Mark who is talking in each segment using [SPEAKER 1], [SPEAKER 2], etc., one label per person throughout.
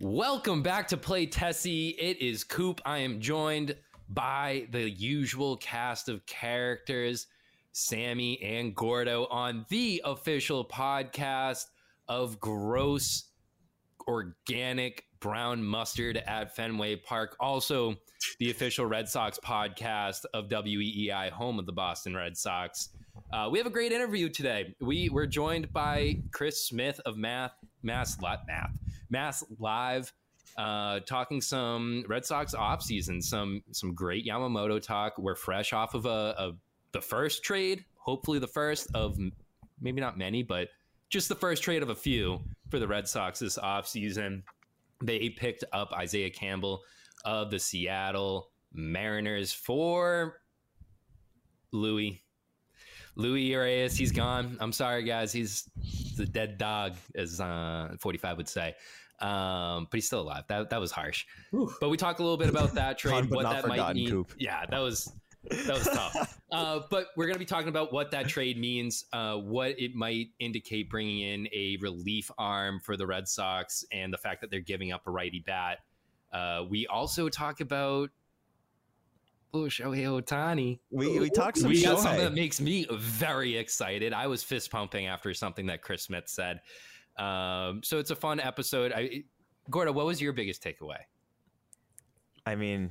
[SPEAKER 1] Welcome back to Play Tessie. It is Coop. I am joined by the usual cast of characters, Sammy and Gordo, on the official podcast of gross organic brown mustard at Fenway Park. Also, the official Red Sox podcast of WEEI, home of the Boston Red Sox. Uh, we have a great interview today. We were joined by Chris Smith of Math Mass Math Mass Live, uh, talking some Red Sox off season, some some great Yamamoto talk. We're fresh off of a, a the first trade, hopefully the first of maybe not many, but just the first trade of a few for the Red Sox this offseason. They picked up Isaiah Campbell of the Seattle Mariners for Luis. Luis Urias, he's gone. I'm sorry, guys. He's the dead dog, as uh, 45 would say. Um, but he's still alive. That that was harsh. Oof. But we talk a little bit about that trade, what that might mean. Coop. Yeah, that was that was tough. uh, but we're going to be talking about what that trade means, uh, what it might indicate bringing in a relief arm for the Red Sox, and the fact that they're giving up a righty bat. Uh, we also talk about oh Shohei Ohtani.
[SPEAKER 2] We we talked some.
[SPEAKER 1] We
[SPEAKER 2] got
[SPEAKER 1] something that makes me very excited. I was fist pumping after something that Chris Smith said. Um, so it's a fun episode. I, Gordo, what was your biggest takeaway?
[SPEAKER 2] I mean,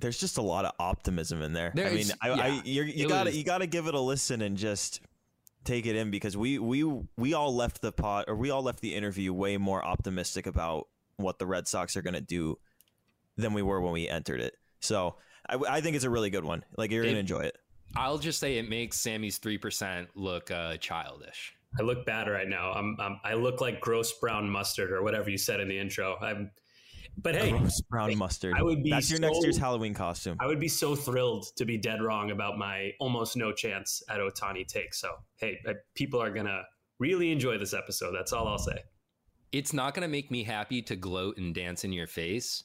[SPEAKER 2] there's just a lot of optimism in there. I mean, I, yeah, I, you gotta you gotta give it a listen and just take it in because we we we all left the pot or we all left the interview way more optimistic about what the Red Sox are gonna do than we were when we entered it. So I, I think it's a really good one. Like you're it, gonna enjoy it.
[SPEAKER 1] I'll just say it makes Sammy's three percent look uh, childish.
[SPEAKER 3] I look bad right now. I'm, I'm, i look like gross brown mustard or whatever you said in the intro. I'm but hey,
[SPEAKER 2] gross brown mustard. I would be That's your so, next year's Halloween costume.
[SPEAKER 3] I would be so thrilled to be dead wrong about my almost no chance at Ohtani take. So, hey, people are going to really enjoy this episode. That's all I'll say.
[SPEAKER 1] It's not going to make me happy to gloat and dance in your face,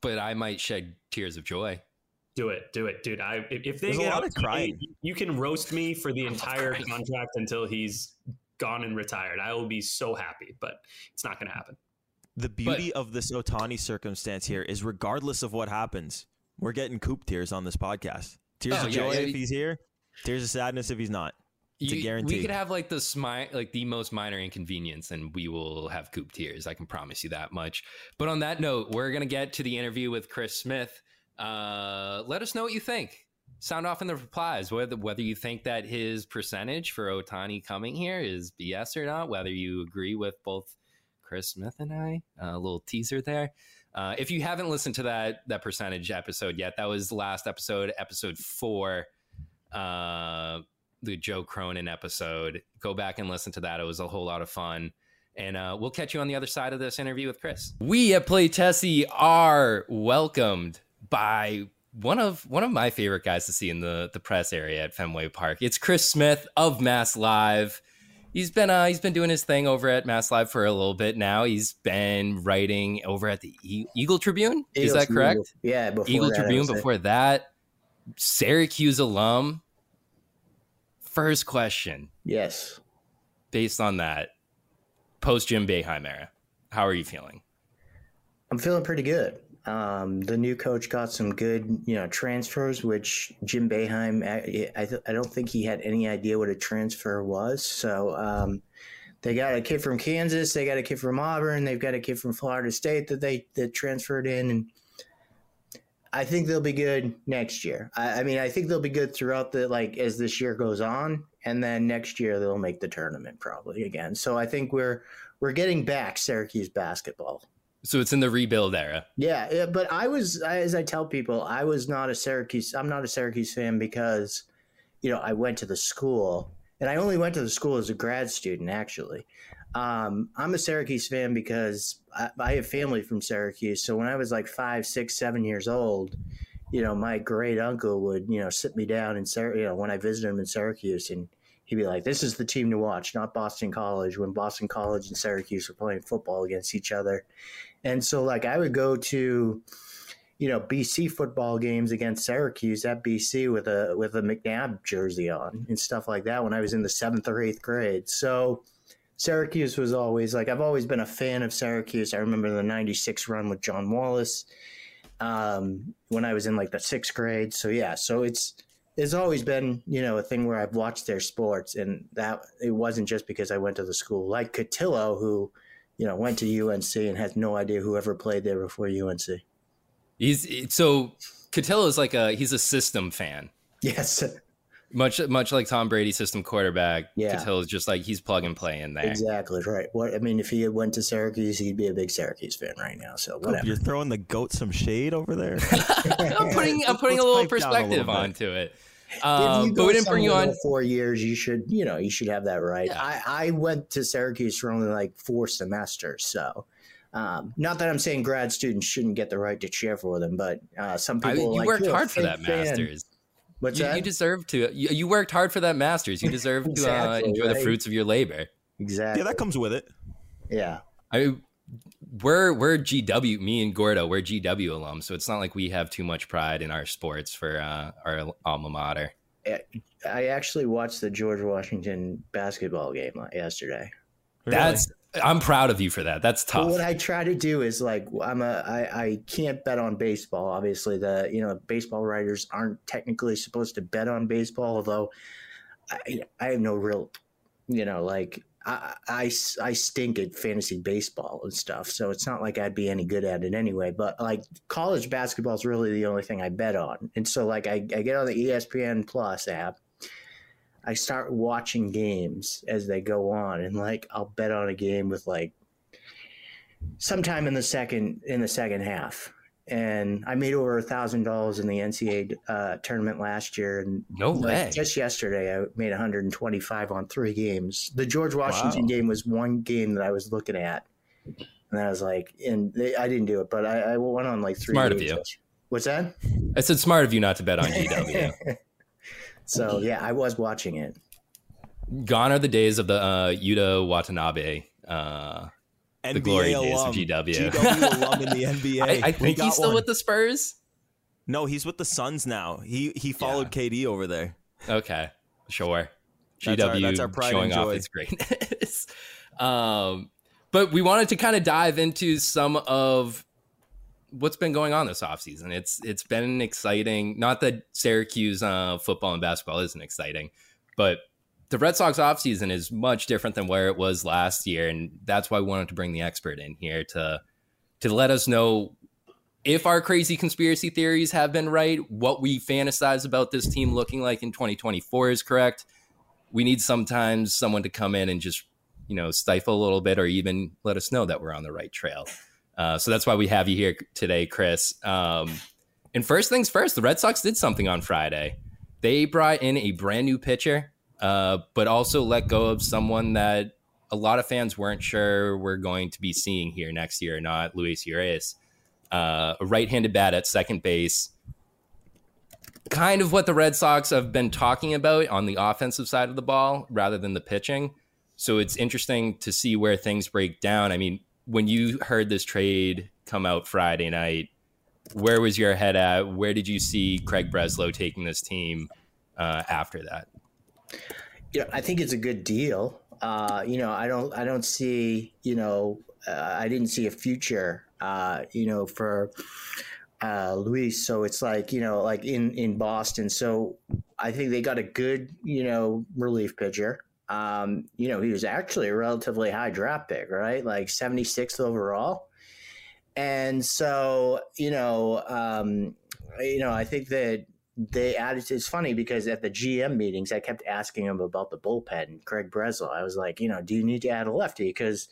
[SPEAKER 1] but I might shed tears of joy.
[SPEAKER 3] Do it, do it, dude. I if they There's get out crying, you can roast me for the entire contract until he's gone and retired. I will be so happy, but it's not going to happen
[SPEAKER 2] the beauty but, of this Ohtani circumstance here is regardless of what happens, we're getting coop tears on this podcast. Tears oh, of joy yeah, if he's here, tears of sadness if he's not. It's you, a guarantee.
[SPEAKER 1] We could have like the smi- like the most minor inconvenience, and we will have coop tears. I can promise you that much. But on that note, we're gonna get to the interview with Chris Smith. Uh, let us know what you think. Sound off in the replies whether whether you think that his percentage for Ohtani coming here is BS or not. Whether you agree with both Chris Smith and I. A Uh, little teaser there. Uh, if you haven't listened to that that percentage episode yet, that was the last episode, episode four, uh, the Joe Cronin episode. Go back and listen to that. It was a whole lot of fun. And uh, we'll catch you on the other side of this interview with Chris. We at Play Tessie are welcomed by one of one of my favorite guys to see in the the press area at Fenway Park. It's Chris Smith of Mass Live he's been uh, he's been doing his thing over at Mass Live for a little bit now. He's been writing over at the e- Eagle Tribune. Eagles, Is that correct?
[SPEAKER 4] yeah,
[SPEAKER 1] Eagle that, Tribune. Before that, Syracuse alum. First question.
[SPEAKER 4] Yes.
[SPEAKER 1] Based on that, post Jim Boeheim era, how are you feeling?
[SPEAKER 4] I'm feeling pretty good. Um, the new coach got some good, you know, transfers, which Jim Boeheim, I, I, I, don't think he had any idea what a transfer was. So um, they got a kid from Kansas, they got a kid from Auburn, they've got a kid from Florida State that they that transferred in, and I think they'll be good next year. I, I mean, I think they'll be good throughout the like as this year goes on, and then next year they'll make the tournament probably again. So I think we're we're getting back Syracuse basketball.
[SPEAKER 1] So it's in the rebuild era.
[SPEAKER 4] Yeah, but I was as I tell people, I was not a Syracuse. I'm not a Syracuse fan because you know I went to the school, and I only went to the school as a grad student actually. Um, I'm a Syracuse fan because I, I, have family from Syracuse. So when I was like five, six, seven years old, you know, my great uncle would, you know, sit me down Syr- you know, when I visited him in Syracuse and he'd be like, this is the team to watch, not Boston College when Boston College and Syracuse were playing football against each other. And so like I would go to, you know, BC football games against Syracuse at BC with a, with a McNabb jersey on and stuff like that when I was in the seventh or eighth grade. So, Syracuse was always like I've always been a fan of Syracuse. I remember the '96 run with John Wallace um, when I was in like the sixth grade. So yeah, so it's it's always been you know a thing where I've watched their sports, and that it wasn't just because I went to the school like Cotillo, who you know went to UNC and has no idea who ever played there before UNC.
[SPEAKER 1] He's so Cotillo is like a he's a system fan.
[SPEAKER 4] Yes.
[SPEAKER 1] Much much like Tom Brady system quarterback, yeah. Cotillo is just like he's plug and play in there.
[SPEAKER 4] Exactly right. What I mean, if he had went to Syracuse, he'd be a big Syracuse fan right now. So whatever.
[SPEAKER 2] You're throwing the goat some shade over there.
[SPEAKER 1] I'm putting I'm putting a little perspective a little onto it. Um, but we didn't bring you on
[SPEAKER 4] four years. You should, you know, you should have that right. Yeah. I, I went to Syracuse for only like four semesters, so um, not that I'm saying grad students shouldn't get the right to cheer for them, but uh, some people I,
[SPEAKER 1] you
[SPEAKER 4] like,
[SPEAKER 1] worked hard for that fan. masters. What's you, that? You deserve to. You, you, worked hard for that masters. You deserve exactly, to uh, enjoy right? the fruits of your labor.
[SPEAKER 4] Exactly.
[SPEAKER 2] Yeah, that comes with it.
[SPEAKER 4] Yeah.
[SPEAKER 1] I we're we're GW. Me and Gordo, we're GW alums, so it's not like we have too much pride in our sports for uh, our alma mater.
[SPEAKER 4] I actually watched the George Washington basketball game yesterday.
[SPEAKER 1] That's I'm proud of you for that. That's tough.
[SPEAKER 4] what I try to do is like I'm a I, I can't bet on baseball. Obviously, the you know baseball writers aren't technically supposed to bet on baseball. Although I, I have no real you know like I, I, I stink at fantasy baseball and stuff, so it's not like I'd be any good at it anyway. But like college basketball is really the only thing I bet on, and so like I, I get on the ESPN Plus app I start watching games as they go on, and like I'll bet on a game with like sometime in the second in the second half. And I made over a thousand dollars in the NCAA uh, tournament last year, and
[SPEAKER 1] no way.
[SPEAKER 4] Just yesterday, I made 125 on three games. The George Washington wow. game was one game that I was looking at, and I was like, and they, I didn't do it, but I, I went on like three.
[SPEAKER 1] Smart of you.
[SPEAKER 4] What's that?
[SPEAKER 1] I said smart of you not to bet on GW.
[SPEAKER 4] So yeah, I was watching it.
[SPEAKER 1] Gone are the days of the uh, Yuta Watanabe, uh, the glory alum. days of GW.
[SPEAKER 2] GW alum in the NBA.
[SPEAKER 1] I, I think he's still one. with the Spurs.
[SPEAKER 2] No, he's with the Suns now. He he followed yeah. KD over there.
[SPEAKER 1] Okay, sure. That's GW our, that's our pride showing off its greatness. um, but we wanted to kind of dive into some of what's been going on this offseason. It's it's been exciting. Not that Syracuse uh, football and basketball isn't exciting, but the Red Sox offseason is much different than where it was last year, and that's why we wanted to bring the expert in here to to let us know if our crazy conspiracy theories have been right, what we fantasize about this team looking like in 2024 is correct. We need sometimes someone to come in and just, you know, stifle a little bit or even let us know that we're on the right trail. Uh, so that's why we have you here today, Chris. Um, and first things first, the Red Sox did something on Friday. They brought in a brand new pitcher, uh, but also let go of someone that a lot of fans weren't sure we're going to be seeing here next year, not Luis Urias. Uh, a right-handed bat at second base. Kind of what the Red Sox have been talking about on the offensive side of the ball rather than the pitching. So it's interesting to see where things break down. I mean, when you heard this trade come out Friday night, where was your head at? Where did you see Craig Breslow taking this team uh, after that?
[SPEAKER 4] Yeah, I think it's a good deal. Uh, you know, I don't, I don't see, you know, uh, I didn't see a future, uh, you know, for uh, Luis. So it's like, you know, like in in Boston. So I think they got a good, you know, relief pitcher. um, you know, he was actually a relatively high draft pick, right? Like 76th overall. And so, you know, um, you know, I think that they added. It's funny because at the GM meetings, I kept asking him about the bullpen. Craig Breslow, I was like, you know, do you need to add a lefty? Because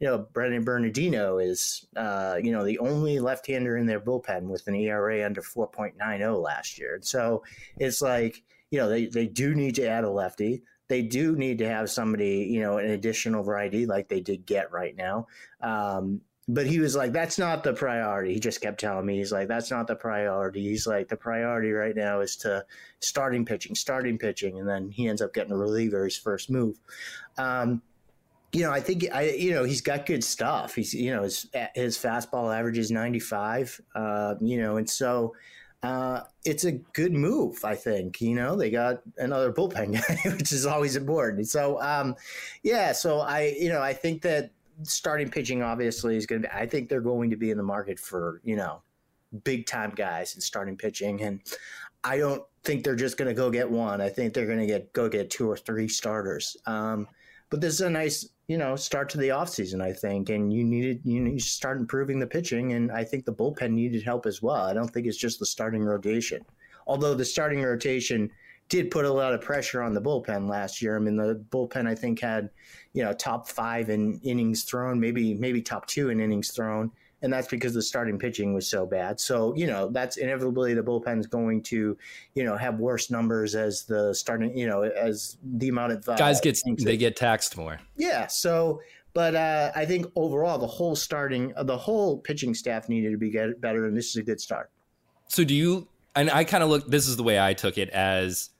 [SPEAKER 4] you know, Brennan Bernardino is, uh, you know, the only left-hander in their bullpen with an ERA under 4.90 last year. so it's like, you know, they, they do need to add a lefty. They do need to have somebody, you know, an additional variety like they did get right now. Um, but he was like, that's not the priority. He just kept telling me, he's like, that's not the priority. He's like, the priority right now is to starting pitching, starting pitching. And then he ends up getting a reliever his first move. Um, you know, I think I, you know, he's got good stuff. He's, you know, his his fastball average is ninety five. Uh, you know, and so uh, it's a good move. I think. You know, they got another bullpen guy, which is always important. So, um, yeah. So I, you know, I think that starting pitching obviously is going to. be I think they're going to be in the market for you know big time guys in starting pitching, and I don't think they're just going to go get one. I think they're going to get go get two or three starters. Um, but this is a nice you know, start to the offseason, I think. And you needed, you need to start improving the pitching. And I think the bullpen needed help as well. I don't think it's just the starting rotation. Although the starting rotation did put a lot of pressure on the bullpen last year. I mean, the bullpen, I think, had, you know, top five in innings thrown, maybe, maybe top two in innings thrown and that's because the starting pitching was so bad. So you know that's inevitably the bullpen's going to you know have worse numbers as the starting you know as the amount of
[SPEAKER 1] uh, guys get they get taxed more.
[SPEAKER 4] Yeah. So. But uh, I think overall, the whole starting, uh, the whole pitching staff needed to be get better, and this is a good start.
[SPEAKER 1] So, do you? And I kind of look. This is the way I took it as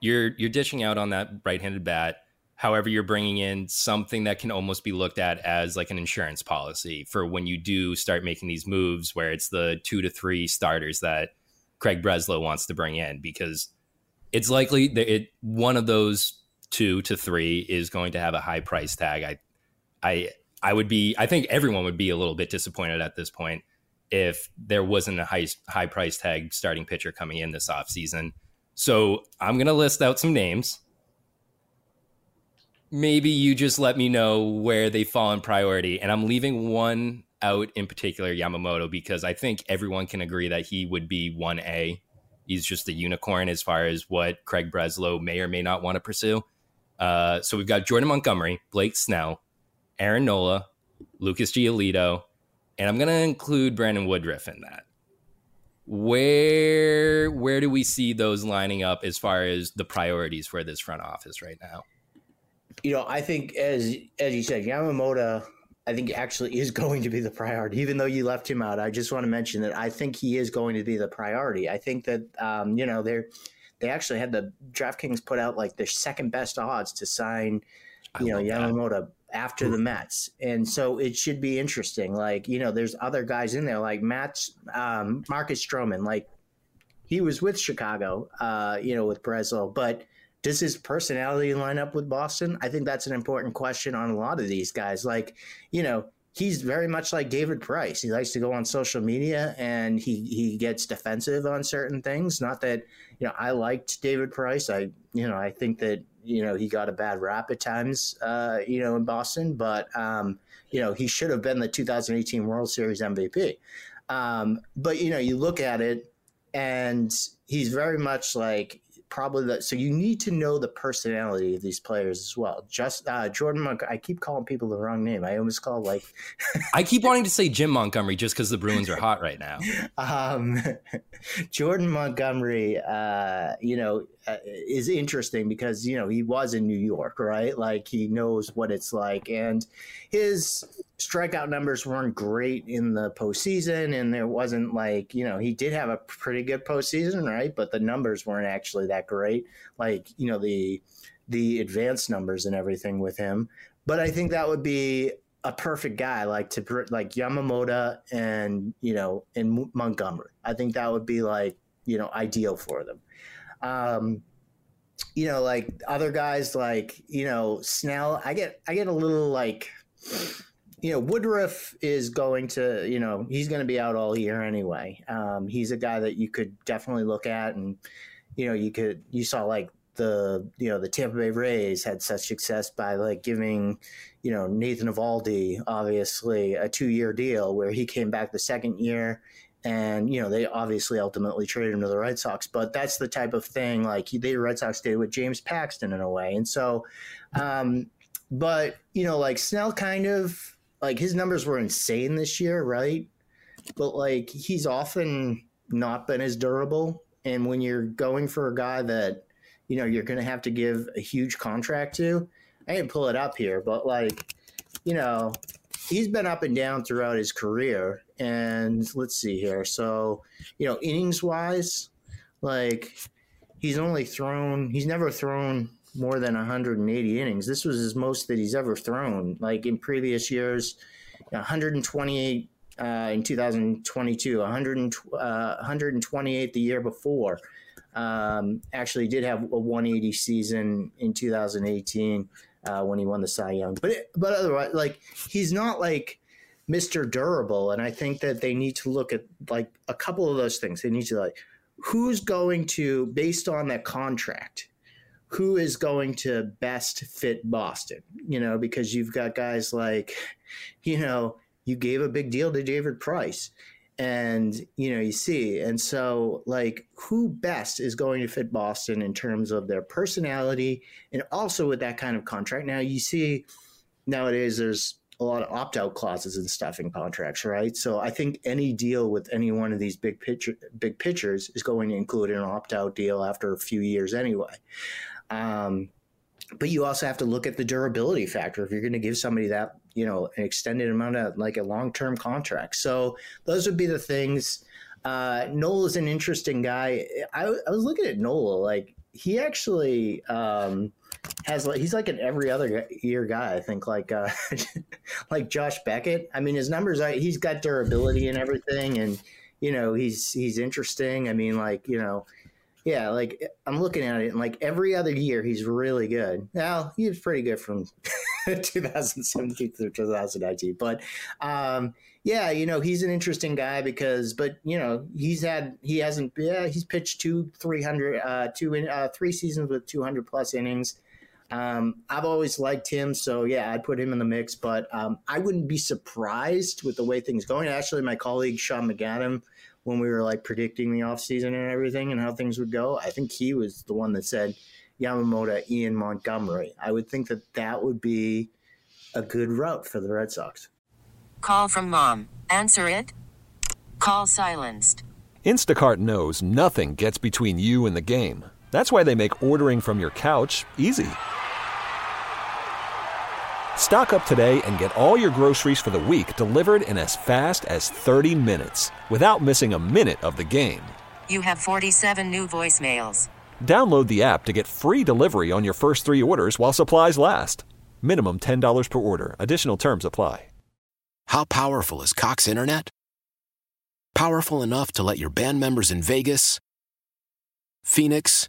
[SPEAKER 1] you're you're dishing out on that right-handed bat However, you're bringing in something that can almost be looked at as like an insurance policy for when you do start making these moves where it's the two to three starters that Craig Breslow wants to bring in because it's likely that it one of those two to three is going to have a high price tag. I I I would be I think everyone would be a little bit disappointed at this point if there wasn't a high high price tag starting pitcher coming in this offseason. So I'm gonna list out some names maybe you just let me know where they fall in priority. And I'm leaving one out in particular, Yamamoto, because I think everyone can agree that he would be 1A. He's just a unicorn as far as what Craig Breslow may or may not want to pursue. Uh, so we've got Jordan Montgomery, Blake Snell, Aaron Nola, Lucas Giolito, and I'm going to include Brandon Woodruff in that. Where where do we see those lining up as far as the priorities for this front office right now?
[SPEAKER 4] You know, I think as as you said, Yamamoto, I think actually is going to be the priority. Even though you left him out, I just want to mention that I think he is going to be the priority. I think that um, you know they're they actually had the DraftKings put out like their second best odds to sign, you know, Yamamoto that. after the Mets, and so it should be interesting. Like you know, there's other guys in there like Matt, um, Marcus Stroman, like he was with Chicago, uh, you know, with Breslow, but does his personality line up with Boston? I think that's an important question on a lot of these guys. Like, you know, he's very much like David Price. He likes to go on social media and he he gets defensive on certain things. Not that you know I liked David Price. I you know I think that you know he got a bad rap at times. Uh, you know in Boston, but um, you know he should have been the 2018 World Series MVP. Um, but you know you look at it and he's very much like probably the so you need to know the personality of these players as well. Just uh, Jordan Monk, I keep calling people the wrong name. I almost call like
[SPEAKER 1] I keep wanting to say Jim Montgomery just because the Bruins are hot right now.
[SPEAKER 4] Um, Jordan Montgomery, uh, you know, Uh, is interesting because you know he was in New York, right? Like he knows what it's like, and his strikeout numbers weren't great in the postseason, and there wasn't like you know he did have a pretty good postseason, right? But the numbers weren't actually that great, like you know the the advanced numbers and everything with him. But I think that would be a perfect guy, like to like Yamamoto and you know and Montgomery. I think that would be like you know ideal for them. Um, you know, like other guys, like you know Snell. I get I get a little like, you know, Woodruff is going to you know he's going to be out all year anyway. Um, he's a guy that you could definitely look at, and you know you could you saw like the you know the Tampa Bay Rays had such success by like giving you know Nathan Eovaldi obviously a two year deal where he came back the second year and you know they obviously ultimately traded him to the Red Sox but that's the type of thing like the Red Sox did with James Paxton in a way and so um but you know like Snell kind of like his numbers were insane this year right but like he's often not been as durable and when you're going for a guy that, you know, you're going to have to give a huge contract to, I didn't pull it up here, but like, you know, he's been up and down throughout his career. And let's see here. So, you know, innings wise, like he's only thrown, he's never thrown more than 180 innings. This was his most that he's ever thrown. Like in previous years, 128 uh, in 2022, 100, uh, 128 the year before. Um, actually, did have a 180 season in 2018 uh, when he won the Cy Young. But it, but otherwise, like he's not like Mr. Durable, and I think that they need to look at like a couple of those things. They need to like who's going to based on that contract who is going to best fit Boston, you know, because you've got guys like, you know, you gave a big deal to David Price. And, you know, you see, and so like who best is going to fit Boston in terms of their personality and also with that kind of contract. Now, you see nowadays there's a lot of opt out clauses and stuff in contracts, right? So I think any deal with any one of these big pitcher, big pitchers is going to include an opt out deal after a few years anyway. Um, but you also have to look at the durability factor if you're going to give somebody that you know an extended amount of like a long-term contract so those would be the things uh nola is an interesting guy I, I was looking at Noel like he actually um has like he's like an every other year guy i think like uh like josh beckett i mean his numbers he's got durability and everything and you know he's he's interesting i mean like you know yeah, like I'm looking at it, and like every other year, he's really good. Now he was pretty good from 2017 through 2019, but um, yeah, you know he's an interesting guy because, but you know he's had he hasn't yeah he's pitched two 300 uh, two in, uh, three seasons with 200 plus innings. Um, I've always liked him, so yeah, I'd put him in the mix. But um, I wouldn't be surprised with the way things going. Actually, my colleague Sean McAdam when we were like predicting the offseason and everything and how things would go. I think he was the one that said Yamamoto, Ian Montgomery. I would think that that would be a good route for the Red Sox.
[SPEAKER 5] Call from mom. Answer it. Call silenced.
[SPEAKER 6] Instacart knows nothing gets between you and the game. That's why they make ordering from your couch easy. Stock up today and get all your groceries for the week delivered in as fast as 30 minutes without missing a minute of the game.
[SPEAKER 5] You have 47 new voicemails.
[SPEAKER 6] Download the app to get free delivery on your first three orders while supplies last. Minimum $10 per order. Additional terms apply.
[SPEAKER 7] How powerful is Cox Internet? Powerful enough to let your band members in Vegas, Phoenix,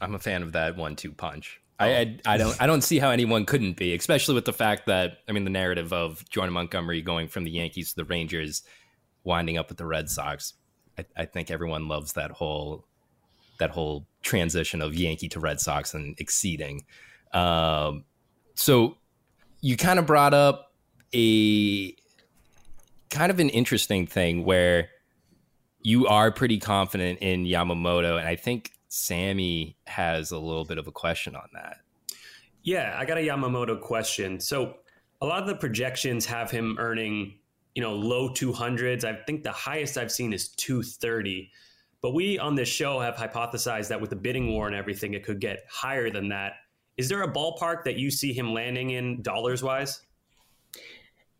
[SPEAKER 1] I'm a fan of that one-two punch. I, I, I don't I don't see how anyone couldn't be, especially with the fact that I mean the narrative of Jordan Montgomery going from the Yankees to the Rangers, winding up with the Red Sox. I, I think everyone loves that whole that whole transition of Yankee to Red Sox and exceeding. Um, so you kind of brought up a kind of an interesting thing where you are pretty confident in Yamamoto, and I think Sammy has a little bit of a question on that.
[SPEAKER 3] Yeah, I got a Yamamoto question. So a lot of the projections have him earning, you know, low 200s. I think the highest I've seen is 230. But we on this show have hypothesized that with the bidding war and everything, it could get higher than that. Is there a ballpark that you see him landing in dollars wise?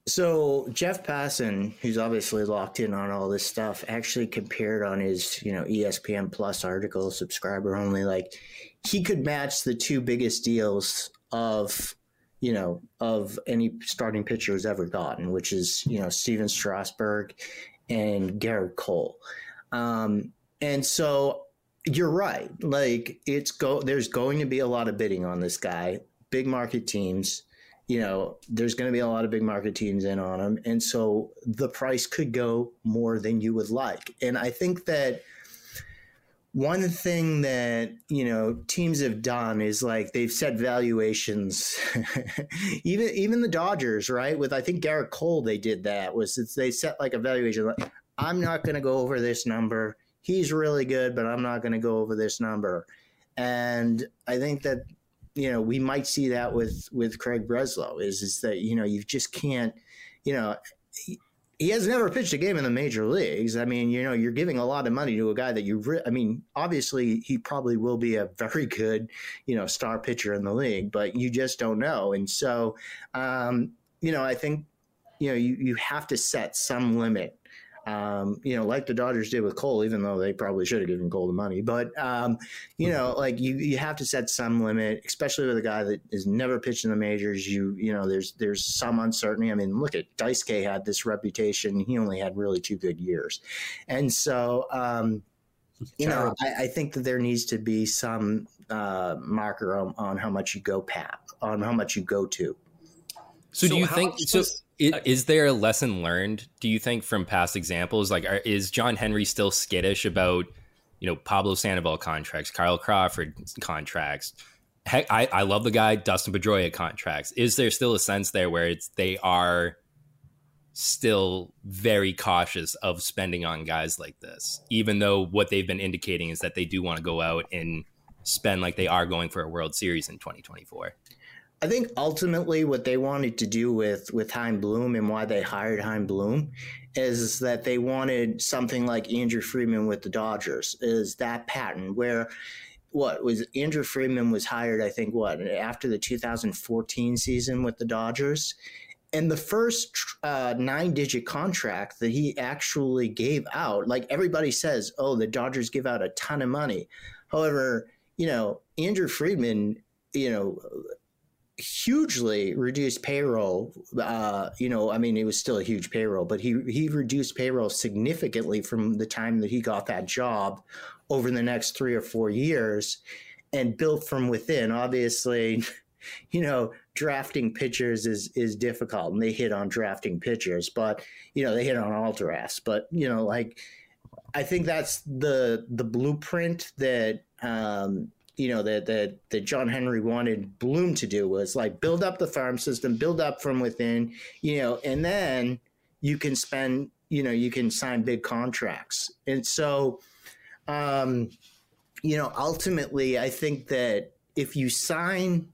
[SPEAKER 4] So Jeff Passan, who's obviously locked in on all this stuff, actually compared on his, you know, ESPN Plus article, subscriber only, like he could match the two biggest deals of, you know, of any starting pitcher who's ever gotten, which is, you know, Stephen Strasburg and Gerrit Cole. Um, and so you're right. Like it's go there's going to be a lot of bidding on this guy. Big market teams, you know, there's going to be a lot of big market teams in on them. And so the price could go more than you would like. And I think that one thing that you know teams have done is like they've set valuations even even the dodgers right with i think gerrit cole they did that was they set like a valuation like i'm not going to go over this number he's really good, but I'm not going to go over this number. And I think that you know we might see that with with Craig Breslow is is that you know you just can't you know he, he has never pitched a game in the major leagues. I mean, you know, you're giving a lot of money to a guy that you. Re- I mean, obviously, he probably will be a very good, you know, star pitcher in the league, but you just don't know. And so, um, you know, I think, you know, you you have to set some limit um, you know, like the Dodgers did with Cole, even though they probably should have given Cole the money. But um, you know, mm-hmm. like you you have to set some limit, especially with a guy that is never pitched in the majors. You you know, there's there's some uncertainty. I mean, look at Daisuke had this reputation. He only had really two good years, and so. Um, you know, I, I, think that there needs to be some uh, marker on, on how much you go pat, on how much you go to.
[SPEAKER 1] So, so do you think so? It, Uh, is there a lesson learned? Do you think from past examples? Like, are, is John Henry still skittish about you know Pablo Sandoval contracts, Kyle Crawford contracts? Heck, I, I love the guy Dustin Pedroia contracts. Is there still a sense there where it's they are still very cautious of spending on guys like this, even though what they've been indicating is that they do want to go out and spend like they are going for a World Series in 2024.
[SPEAKER 4] I think ultimately what they wanted to do with with Chaim Bloom and why they hired Chaim Bloom is that they wanted something like Andrew Friedman with the Dodgers is that pattern where what was Andrew Friedman was hired I think what after the 2014 season with the Dodgers? And the first uh, nine digit contract that he actually gave out like everybody says oh the Dodgers give out a ton of money. However you know Andrew Friedman you know hugely reduced payroll. Uh, you know, I mean, it was still a huge payroll, but he he reduced payroll significantly from the time that he got that job over the next three or four years, and built from within. Obviously, you know, drafting pitchers is is difficult, and they hit on drafting pitchers, but you know, they hit on all drafts. But you know, like. I think that's the the blueprint that um, you know that that that John Henry wanted Bloom to do was like build up the farm system, build up from within, you know, and then you can spend, you know, you can sign big contracts. And so um you know, ultimately I think that if you sign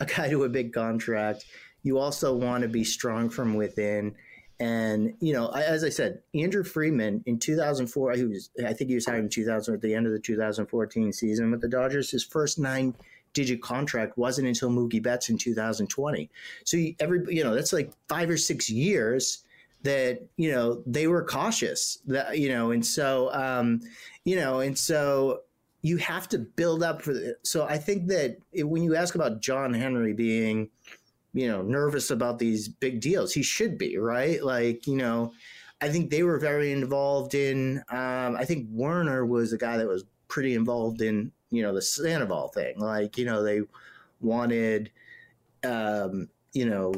[SPEAKER 4] a guy to a big contract, you also want to be strong from within and you know, as I said, Andrew Friedman in 2004, he was I think he was hired in 2000 at the end of the 2014 season with the Dodgers. His first nine digit contract wasn't until Mookie Betts in 2020. So every you know that's like five or six years that you know they were cautious that you know and so um, you know and so you have to build up for the, so I think that when you ask about John Henry being you know, nervous about these big deals. He should be, right? Like, you know, I think they were very involved in. Um, I think Werner was a guy that was pretty involved in, you know, the Sandoval thing. Like, you know, they wanted, um, you know,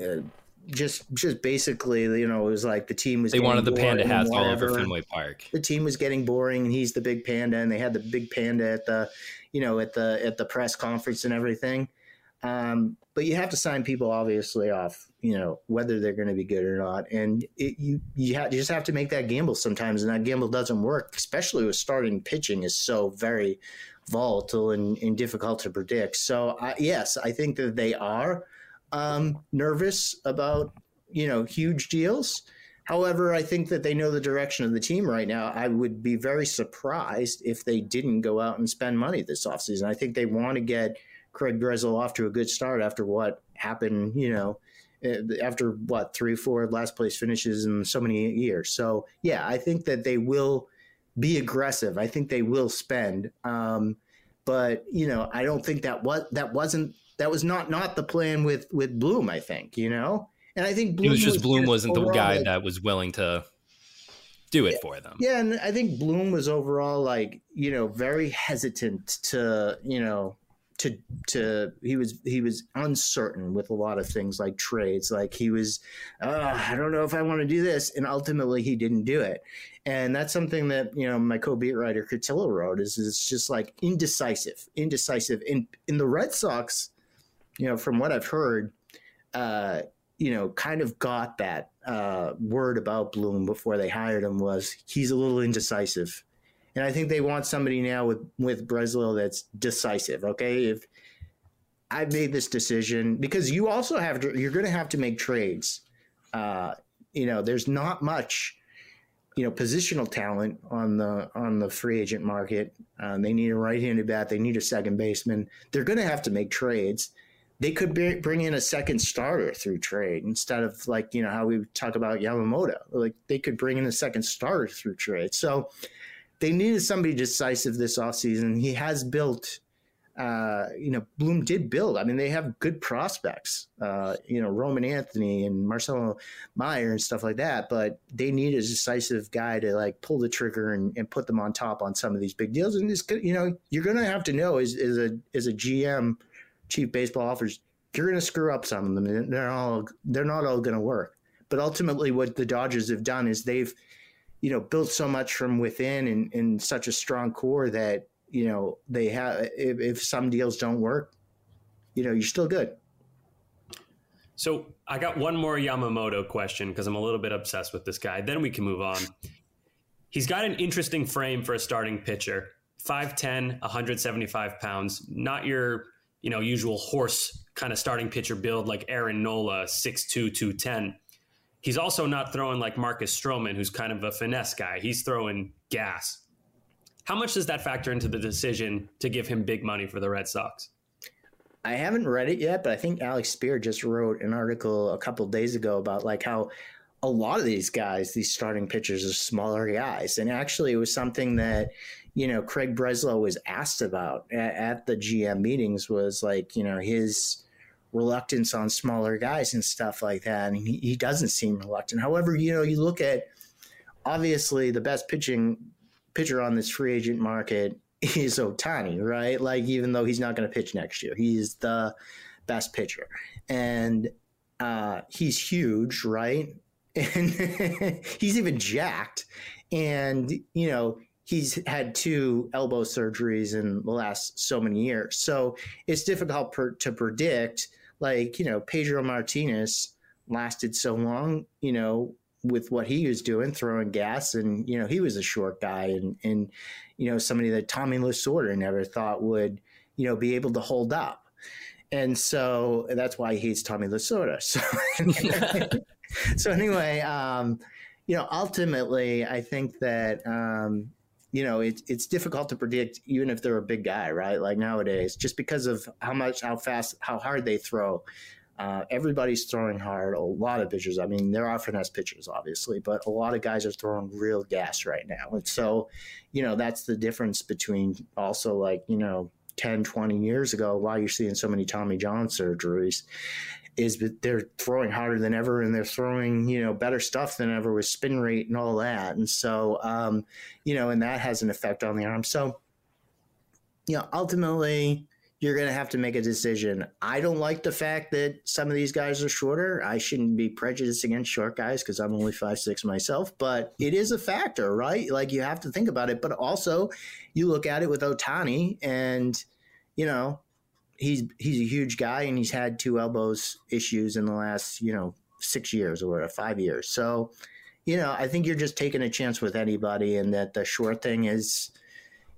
[SPEAKER 4] uh, just just basically, you know, it was like the team was.
[SPEAKER 1] They wanted the panda hats all over Fenway Park.
[SPEAKER 4] The team was getting boring, and he's the big panda, and they had the big panda at the, you know, at the at the press conference and everything. Um, but you have to sign people obviously off, you know, whether they're going to be good or not. And it, you you, ha- you just have to make that gamble sometimes, and that gamble doesn't work, especially with starting pitching is so very volatile and, and difficult to predict. So I, yes, I think that they are um, nervous about you know huge deals. However, I think that they know the direction of the team right now. I would be very surprised if they didn't go out and spend money this offseason. I think they want to get – Craig Breslow off to a good start after what happened, you know, eh, after what three, four last place finishes in so many years. So yeah, I think that they will be aggressive. I think they will spend. Um, but you know, I don't think that what that wasn't that was not not the plan with with Bloom. I think you know, and I think
[SPEAKER 1] Bloom it was just was Bloom wasn't the guy like, that was willing to do it
[SPEAKER 4] yeah,
[SPEAKER 1] for them.
[SPEAKER 4] Yeah, and I think Bloom was overall like you know very hesitant to you know to to he was he was uncertain with a lot of things like trades like he was uh, i don't know if i want to do this and ultimately he didn't do it. And that's something that you know my co-beat writer Cotillo wrote is it's just like indecisive indecisive. In in the red sox you know from what i've heard uh you know kind of got that uh word about bloom before they hired him was he's a little indecisive and I think they want somebody now with with Breslow that's decisive. Okay, if I've made this decision, because you also have to, you're going to have to make trades. Uh, you know, there's not much, you know, positional talent on the on the free agent market. Um, they need a right-handed bat. They need a second baseman. They're going to have to make trades. They could be, bring in a second starter through trade instead of like you know how we talk about Yamamoto. Like they could bring in a second starter through trade. So they needed somebody decisive this offseason. He has built, uh, you know, Bloom did build. I mean, they have good prospects, uh, you know, Roman Anthony and Marcelo Meyer and stuff like that, but they need a decisive guy to like pull the trigger and, and put them on top on some of these big deals. And good, you know, you're going to have to know as, as a, as a GM, chief baseball officers, you're going to screw up some of them. They're all, they're not all going to work. But ultimately, what the Dodgers have done is they've you know, built so much from within and, and such a strong core that, you know, they have, if, if some deals don't work, you know, you're still good.
[SPEAKER 3] So I got one more Yamamoto question because I'm a little bit obsessed with this guy. Then we can move on. He's got an interesting frame for a starting pitcher. 5'10, 175 pounds, not your, you know, usual horse kind of starting pitcher build like Aaron Nola, 6'2, 210. He's also not throwing like Marcus Stroman, who's kind of a finesse guy. He's throwing gas. How much does that factor into the decision to give him big money for the Red Sox?
[SPEAKER 4] I haven't read it yet, but I think Alex Speier just wrote an article a couple days ago about like how a lot of these guys, these starting pitchers, are smaller guys, and actually it was something that you know Craig Breslow was asked about at, at the GM meetings was like you know his reluctance on smaller guys and stuff like that, and he, he doesn't seem reluctant. However, you know you look at obviously the best pitching pitcher on this free agent market is Ohtani, right? Like, even though he's not going to pitch next year, he's the best pitcher. And uh, he's huge, right? And he's even jacked. And, you know, he's had two elbow surgeries in the last so many years. So it's difficult per, to predict. Like, you know, Pedro Martinez lasted so long, you know, with what he was doing, throwing gas, and you know he was a short guy, and and you know somebody that Tommy Lasorda never thought would you know be able to hold up, and so that's why he hates Tommy Lasorda. So, so anyway, um, you know, ultimately, I think that. Um, you know, it's it's difficult to predict even if they're a big guy, right? Like nowadays, just because of how much, how fast, how hard they throw. Uh, everybody's throwing hard. A lot of pitchers. I mean, there are finesse pitchers, obviously, but a lot of guys are throwing real gas right now. And so, you know, that's the difference between also like, you know, 10, 20 years ago, why you're seeing so many Tommy John surgeries is that they're throwing harder than ever and they're throwing, you know, better stuff than ever with spin rate and all that. And so, um, you know, and that has an effect on the arm. So, you know, ultimately, you're going to have to make a decision. I don't like the fact that some of these guys are shorter. I shouldn't be prejudiced against short guys because I'm only five six myself, but it is a factor, right? Like you have to think about it. But also, you look at it with Ohtani, and you know he's he's a huge guy, and he's had two elbows issues in the last you know six years or five years. So, you know, I think you're just taking a chance with anybody, and that the short thing is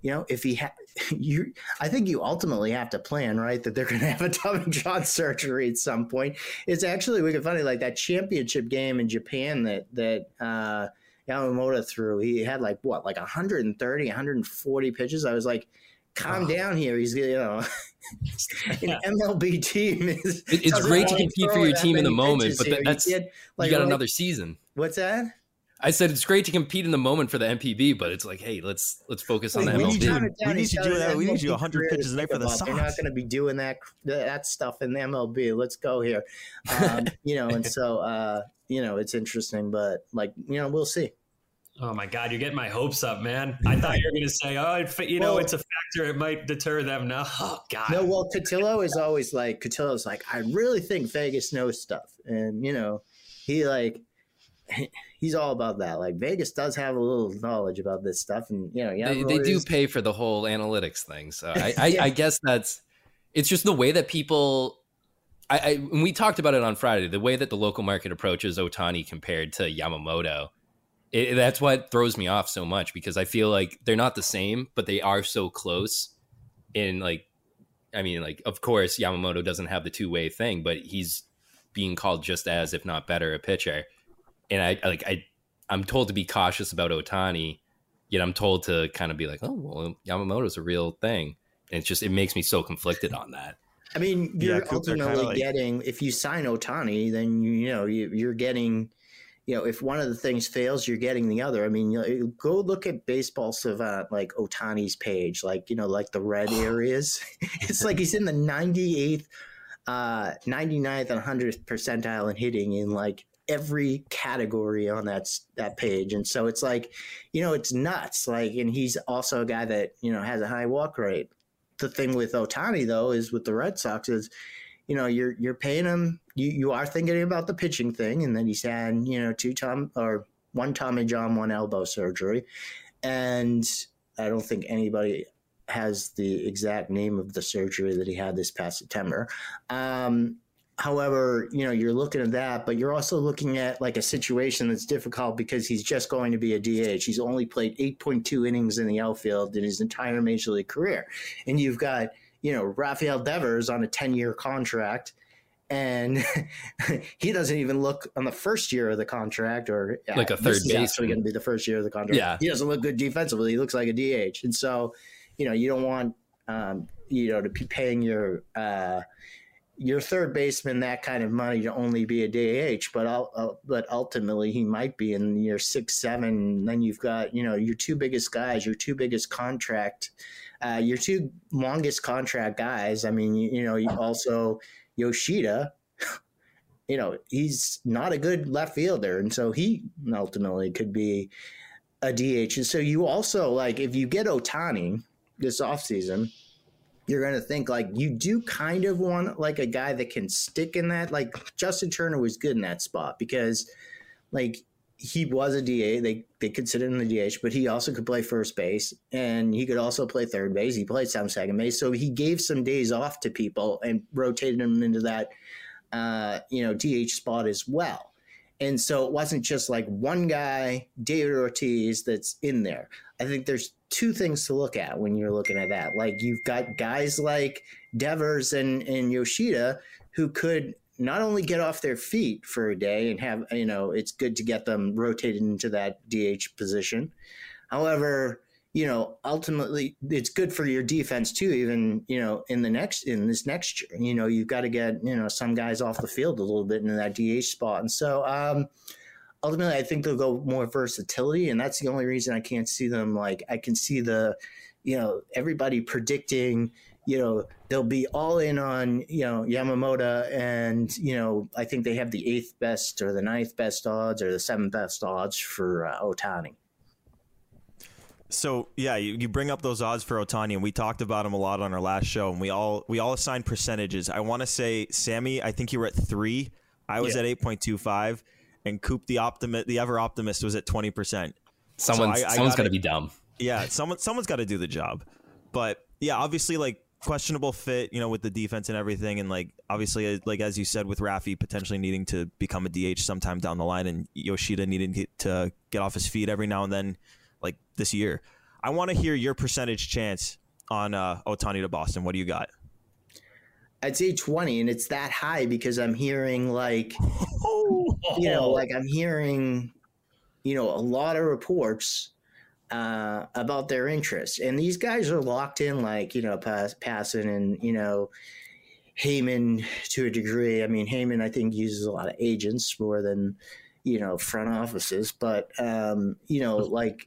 [SPEAKER 4] you know, if he ha- you, I think you ultimately have to plan, right? That they're going to have a Tommy John surgery at some point. It's actually wicked funny, like that championship game in Japan that that uh, Yamamoto threw. He had like what, like 130, 140 pitches. I was like, calm oh. down here. He's you know, an MLB team is.
[SPEAKER 1] It, it's great to compete for your team in the moment, but that's like, you got another season.
[SPEAKER 4] What's that?
[SPEAKER 1] I said it's great to compete in the moment for the NPB, but it's like, hey, let's let's focus on the
[SPEAKER 2] we
[SPEAKER 1] MLB.
[SPEAKER 2] Need you, we need to do that. We need you 100 pitches a night for the Sox.
[SPEAKER 4] They're not going to be doing that that stuff in the MLB. Let's go here, um, you know. And so, uh, you know, it's interesting, but like, you know, we'll see.
[SPEAKER 3] Oh my God, you're getting my hopes up, man. I thought you were going to say, oh, you know, well, it's a factor. It might deter them. No, oh God.
[SPEAKER 4] No, well, Cotillo is always like, Cotillo's like, I really think Vegas knows stuff. And, you know, he like, he's all about that. Like Vegas does have a little knowledge about this stuff, and you know,
[SPEAKER 1] they, they do pay for the whole analytics thing. So I, I, yeah. I, guess that's it's just the way that people. I, I when we talked about it on Friday, the way that the local market approaches Ohtani compared to Yamamoto, it, that's what throws me off so much because I feel like they're not the same, but they are so close. In like, I mean, like of course Yamamoto doesn't have the two way thing, but he's being called just as, if not better, a pitcher and I like I I'm told to be cautious about Ohtani, yet I'm told to kind of be like, oh well, Yamamoto's a real thing, and it's just it makes me so conflicted on that.
[SPEAKER 4] I mean, you're yeah, ultimately like... getting if you sign Ohtani, then you, you know you, you're getting you know, if one of the things fails, you're getting the other. I mean, you know, go look at Baseball Savant, like Ohtani's page, like, you know, like the red areas. it's like he's in the 98th, uh, 99th and 100th percentile in hitting in like every category on that that page and so it's like you know it's nuts like and he's also a guy that you know has a high walk rate the thing with Ohtani though is with the Red Sox is you know you're you're paying him you you are thinking about the pitching thing and then he's had you know two Tom or one Tommy John one elbow surgery and I don't think anybody has the exact name of the surgery that he had this past September um, However, you know, you're looking at that, but you're also looking at like a situation that's difficult because he's just going to be a DH. He's only played 8.2 innings in the outfield in his entire major league career. And you've got, you know, Rafael Devers on a 10 year contract. And he doesn't even look on the first year of the contract, or
[SPEAKER 1] like a third base.
[SPEAKER 4] Actually, going to be the first year of the contract.
[SPEAKER 1] Yeah,
[SPEAKER 4] he doesn't look good defensively. He looks like a DH, and so you know you don't want um, you know to be paying your uh, your third baseman that kind of money to only be a DH, but uh, but ultimately he might be in year six, seven. Then you've got you know your two biggest guys, your two biggest contract, uh, your two longest contract guys. I mean, you, you know, also Yoshida. You know, he's not a good left fielder, and so he ultimately could be a DH. And so you also like if you get Ohtani this offseason – you're going to think like you do kind of want like a guy that can stick in that. Like Justin Turner was good in that spot because like he was a DA. They they considered him the DH, but he also could play first base and he could also play third base. He played some second base, so he gave some days off to people and rotated them into that uh, you know DH spot as well. And so it wasn't just like one guy, David Ortiz, that's in there. I think there's two things to look at when you're looking at that. Like you've got guys like Devers and, and Yoshida who could not only get off their feet for a day and have, you know, it's good to get them rotated into that DH position. However, you know, ultimately it's good for your defense too, even, you know, in the next, in this next year, you know, you've got to get, you know, some guys off the field a little bit into that DH spot. And so, um, ultimately, I think they'll go more versatility, and that's the only reason I can't see them. Like I can see the, you know, everybody predicting, you know, they'll be all in on you know Yamamoto, and you know, I think they have the eighth best or the ninth best odds or the seventh best odds for uh, Ohtani.
[SPEAKER 2] So yeah, you, you bring up those odds for Ohtani, and we talked about him a lot on our last show, and we all we all assigned percentages. I want to say, Sammy, I think you were at three. I was yeah. at eight point two five and Coop the optimist, the ever optimist, was at twenty percent.
[SPEAKER 1] Someone's so I, I someone's got to be dumb.
[SPEAKER 2] Yeah, someone someone's got to do the job. But yeah, obviously, like questionable fit, you know, with the defense and everything, and like obviously, uh, like as you said, with Rafi potentially needing to become a DH sometime down the line, and Yoshida needing to get off his feet every now and then, like this year. I want to hear your percentage chance on uh, Ohtani to Boston. What do you got?
[SPEAKER 4] I'd say 20, and it's that high because I'm hearing like, you know, like I'm hearing, you know, a lot of reports uh, about their interest, and these guys are locked in, like you know, pass, Passan and you know, Heyman to a degree. I mean, Heyman I think uses a lot of agents more than you know front offices, but um, you know, like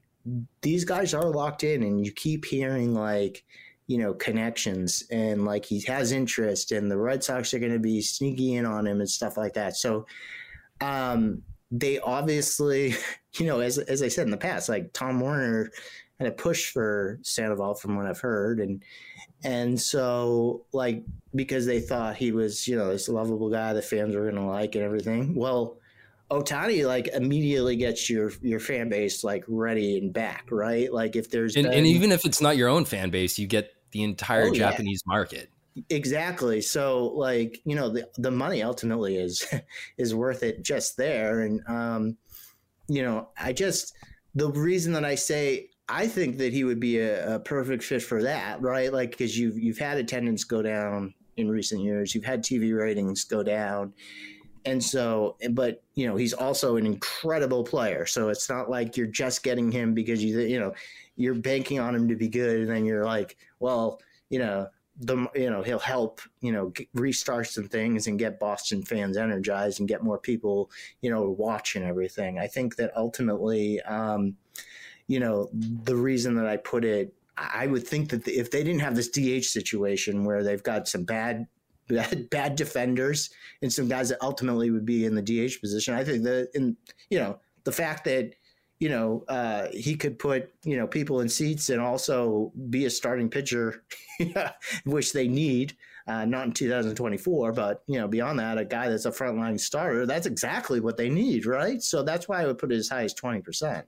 [SPEAKER 4] these guys are locked in, and you keep hearing like you know, connections and like he has interest and the Red Sox are going to be sneaky in on him and stuff like that. So, um, they obviously, you know, as, as I said in the past, like Tom Werner had a push for Sandoval from what I've heard. And, and so like, because they thought he was, you know, this lovable guy the fans were going to like and everything. Well, Ohtani like immediately gets your your fan base like ready and back, right? Like if there's
[SPEAKER 1] and, been, and even if it's not your own fan base, you get the entire oh, Japanese yeah. market.
[SPEAKER 4] Exactly. So like, you know, the the money ultimately is is worth it just there. And um, you know, I just the reason that I say I think that he would be a, a perfect fit for that, right? Like because you've you've had attendance go down in recent years, you've had TV ratings go down. And so, but you know, he's also an incredible player. So it's not like you're just getting him because you, you know, you're banking on him to be good, and then you're like, well, you know, the you know he'll help you know restart some things and get Boston fans energized and get more people you know watching everything. I think that ultimately, um, you know, the reason that I put it, I would think that if they didn't have this DH situation where they've got some bad. Bad, bad defenders and some guys that ultimately would be in the DH position. I think that, in you know, the fact that you know, uh, he could put, you know, people in seats and also be a starting pitcher, which they need, uh, not in 2024, but, you know, beyond that, a guy that's a frontline starter, that's exactly what they need, right? So that's why I would put it as high as 20%.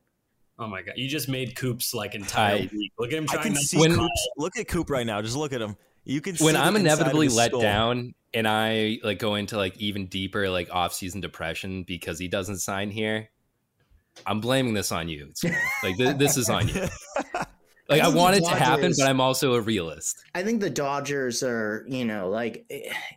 [SPEAKER 3] Oh my god! You just made Coop's like entire week. Look at him trying to
[SPEAKER 2] see Coops, Look at Coop right now. Just look at him. You can
[SPEAKER 1] when I'm inevitably let skull. down and I like go into like even deeper like off season depression because he doesn't sign here. I'm blaming this on you. like th- this is on you. Like I, I want it Dodgers, to happen, but I'm also a realist.
[SPEAKER 4] I think the Dodgers are, you know, like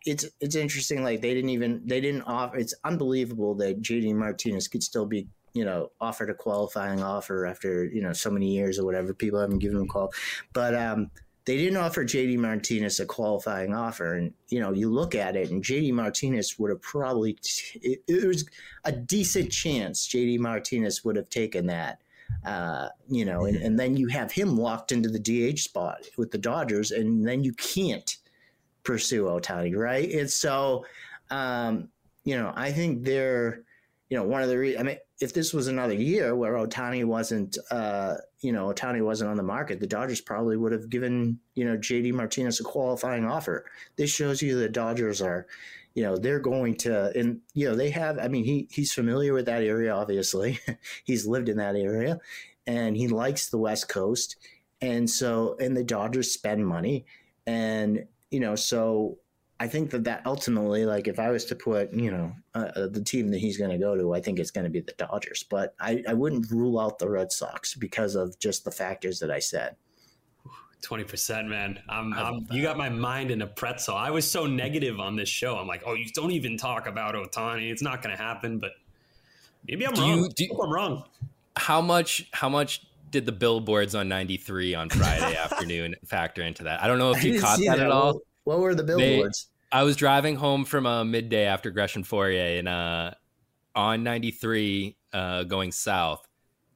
[SPEAKER 4] it's it's interesting. Like they didn't even they didn't offer. It's unbelievable that JD Martinez could still be, you know, offered a qualifying offer after you know so many years or whatever. People haven't given him a call, but um, they didn't offer JD Martinez a qualifying offer. And, you know, you look at it, and JD Martinez would have probably, it, it, was a decent chance JD Martinez would have taken that. Uh, you know, and, and then you have him locked into the DH spot with the Dodgers, and then you can't pursue Ohtani, right? And so, um, you know, I think they're, you know, one of the, re- I mean, if this was another year where Ohtani wasn't, uh, you know, Ohtani wasn't on the market, the Dodgers probably would have given, you know, JD Martinez a qualifying offer. This shows you the Dodgers are, you know, they're going to, and, you know, they have, I mean, he, he's familiar with that area, obviously. he's lived in that area and he likes the West Coast. And so, and the Dodgers spend money. And, you know, so I think that that ultimately, like if I was to put, you know, uh, uh the team that he's going to go to, I think it's going to be the Dodgers. But I, I wouldn't rule out the Red Sox because of just the factors that I said.
[SPEAKER 3] Twenty percent, man. I'm, I'm, you got my mind in a pretzel. I was so negative on this show. I'm like, oh, you don't even talk about Ohtani. It's not going to happen. But maybe I'm do wrong. You, do, I'm wrong.
[SPEAKER 1] How much? How much did the billboards on 93 on Friday afternoon factor into that? I don't know if you caught that, that, at all.
[SPEAKER 4] What were the billboards?
[SPEAKER 1] I was driving home from a midday after Gresh and Fauria, and uh, on 93 uh, going south,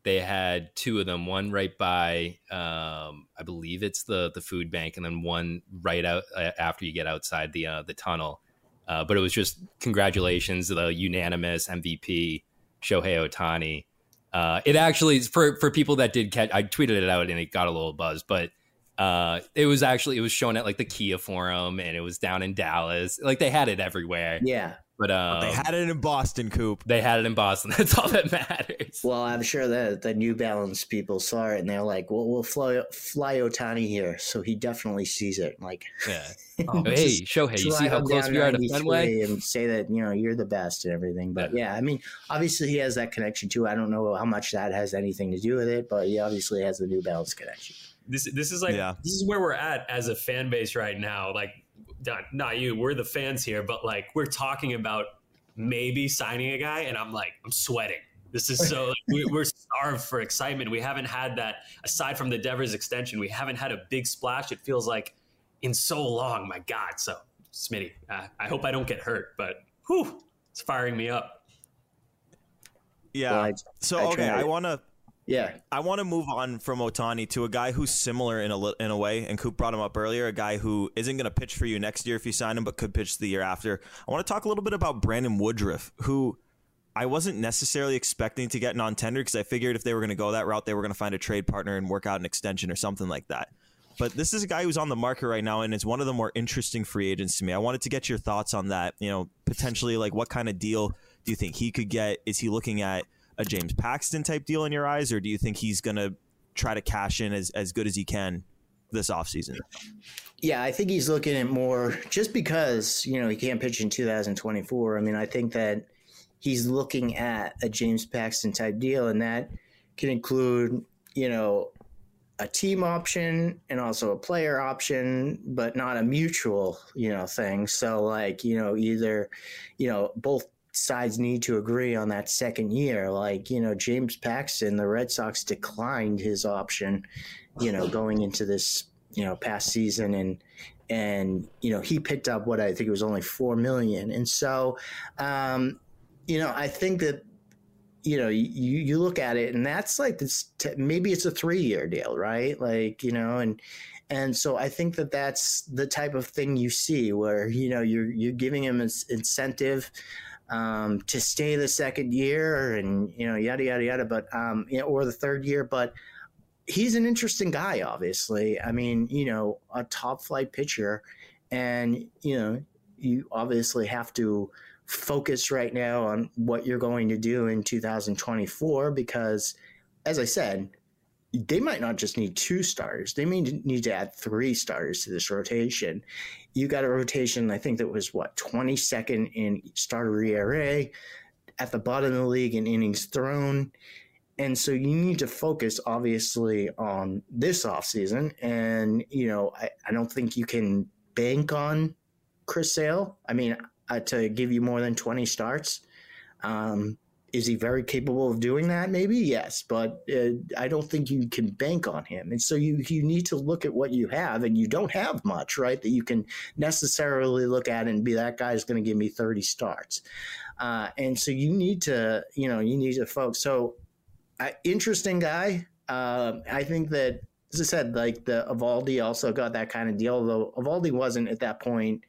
[SPEAKER 1] they had two of them. One right by, um, I believe it's the the food bank, and then one right out uh, after you get outside the uh, the tunnel. Uh, but it was just congratulations, to the unanimous MVP Shohei Ohtani. Uh, it actually for for people that did catch, I tweeted it out and it got a little buzz, but uh it was actually it was shown at like the kia forum and it was down in dallas. Like they had it everywhere.
[SPEAKER 4] Yeah.
[SPEAKER 1] But, um,
[SPEAKER 2] they had it in boston coop.
[SPEAKER 1] they had it in boston. That's all that matters.
[SPEAKER 4] Well i'm sure that the new balance people saw it and they're like well we'll fly fly ohtani here. So he definitely sees it like
[SPEAKER 1] yeah. Oh, hey shohei you see how close we are to fenway?
[SPEAKER 4] And say that you know you're the best and everything. But yeah. yeah i mean obviously he has that connection too. I don't know how much that has anything to do with it but he obviously has the new balance connection
[SPEAKER 3] this this is like yeah. this is where we're at as a fan base right now. Like not, not you, we're the fans here, but like we're talking about maybe signing a guy, and I'm like I'm sweating. This is so like, we, are starved for excitement. We haven't had that aside from the Devers extension. We haven't had a big splash. It feels like in so long. My God. So Smitty, uh, I hope I don't get hurt, but whew, it's firing me up.
[SPEAKER 2] Yeah. Well, I, so I okay, I want to
[SPEAKER 4] yeah,
[SPEAKER 2] I want to move on from Ohtani to a guy who's similar in a in a way, and Coop brought him up earlier. A guy who isn't going to pitch for you next year if you sign him, but could pitch the year after. I want to talk a little bit about Brandon Woodruff, who I wasn't necessarily expecting to get non tender because I figured if they were going to go that route, they were going to find a trade partner and work out an extension or something like that. But this is a guy who's on the market right now, and is one of the more interesting free agents to me. I wanted to get your thoughts on that. You know, potentially like what kind of deal do you think he could get? Is he looking at a James Paxton type deal in your eyes, or do you think he's going to try to cash in as, as good as he can this offseason?
[SPEAKER 4] Yeah, I think he's looking at more just because, you know, he can't pitch in 2024. I mean, I think that he's looking at a James Paxton type deal, and that can include, you know, a team option and also a player option, but not a mutual, you know, thing. So like, you know, either, you know, both sides need to agree on that second year. Like, you know, James Paxton, the Red Sox declined his option, you know, going into this, you know, past season and and you know, he picked up what I think it was only 4 million. And so um, you know, I think that you know, you, you look at it and that's like this, maybe it's a three year deal, right? Like, you know, and, and so I think that that's the type of thing you see where, you know, you're, you're giving him an incentive um, to stay the second year and you know yada yada yada but um, you know, or the third year but he's an interesting guy obviously. I mean you know a top flight pitcher and you know you obviously have to focus right now on what you're going to do in 2024 because as i said they might not just need two starters. They may need to add three starters to this rotation. You got a rotation, I think that was what, 22nd in starter ERA, at the bottom of the league in innings thrown. And so you need to focus obviously on this offseason. And, you know, I, I don't think you can bank on Chris Sale. I mean, uh, to give you more than 20 starts. Um, is he very capable of doing that? Maybe yes, but uh, I don't think you can bank on him. And so you you need to look at what you have, and you don't have much, right? That you can necessarily look at and be that guy is going to give me thirty starts. Uh, and so you need to you know you need to focus. So uh, interesting guy. Uh, I think that as I said, like the Eovaldi also got that kind of deal, though Eovaldi wasn't at that point,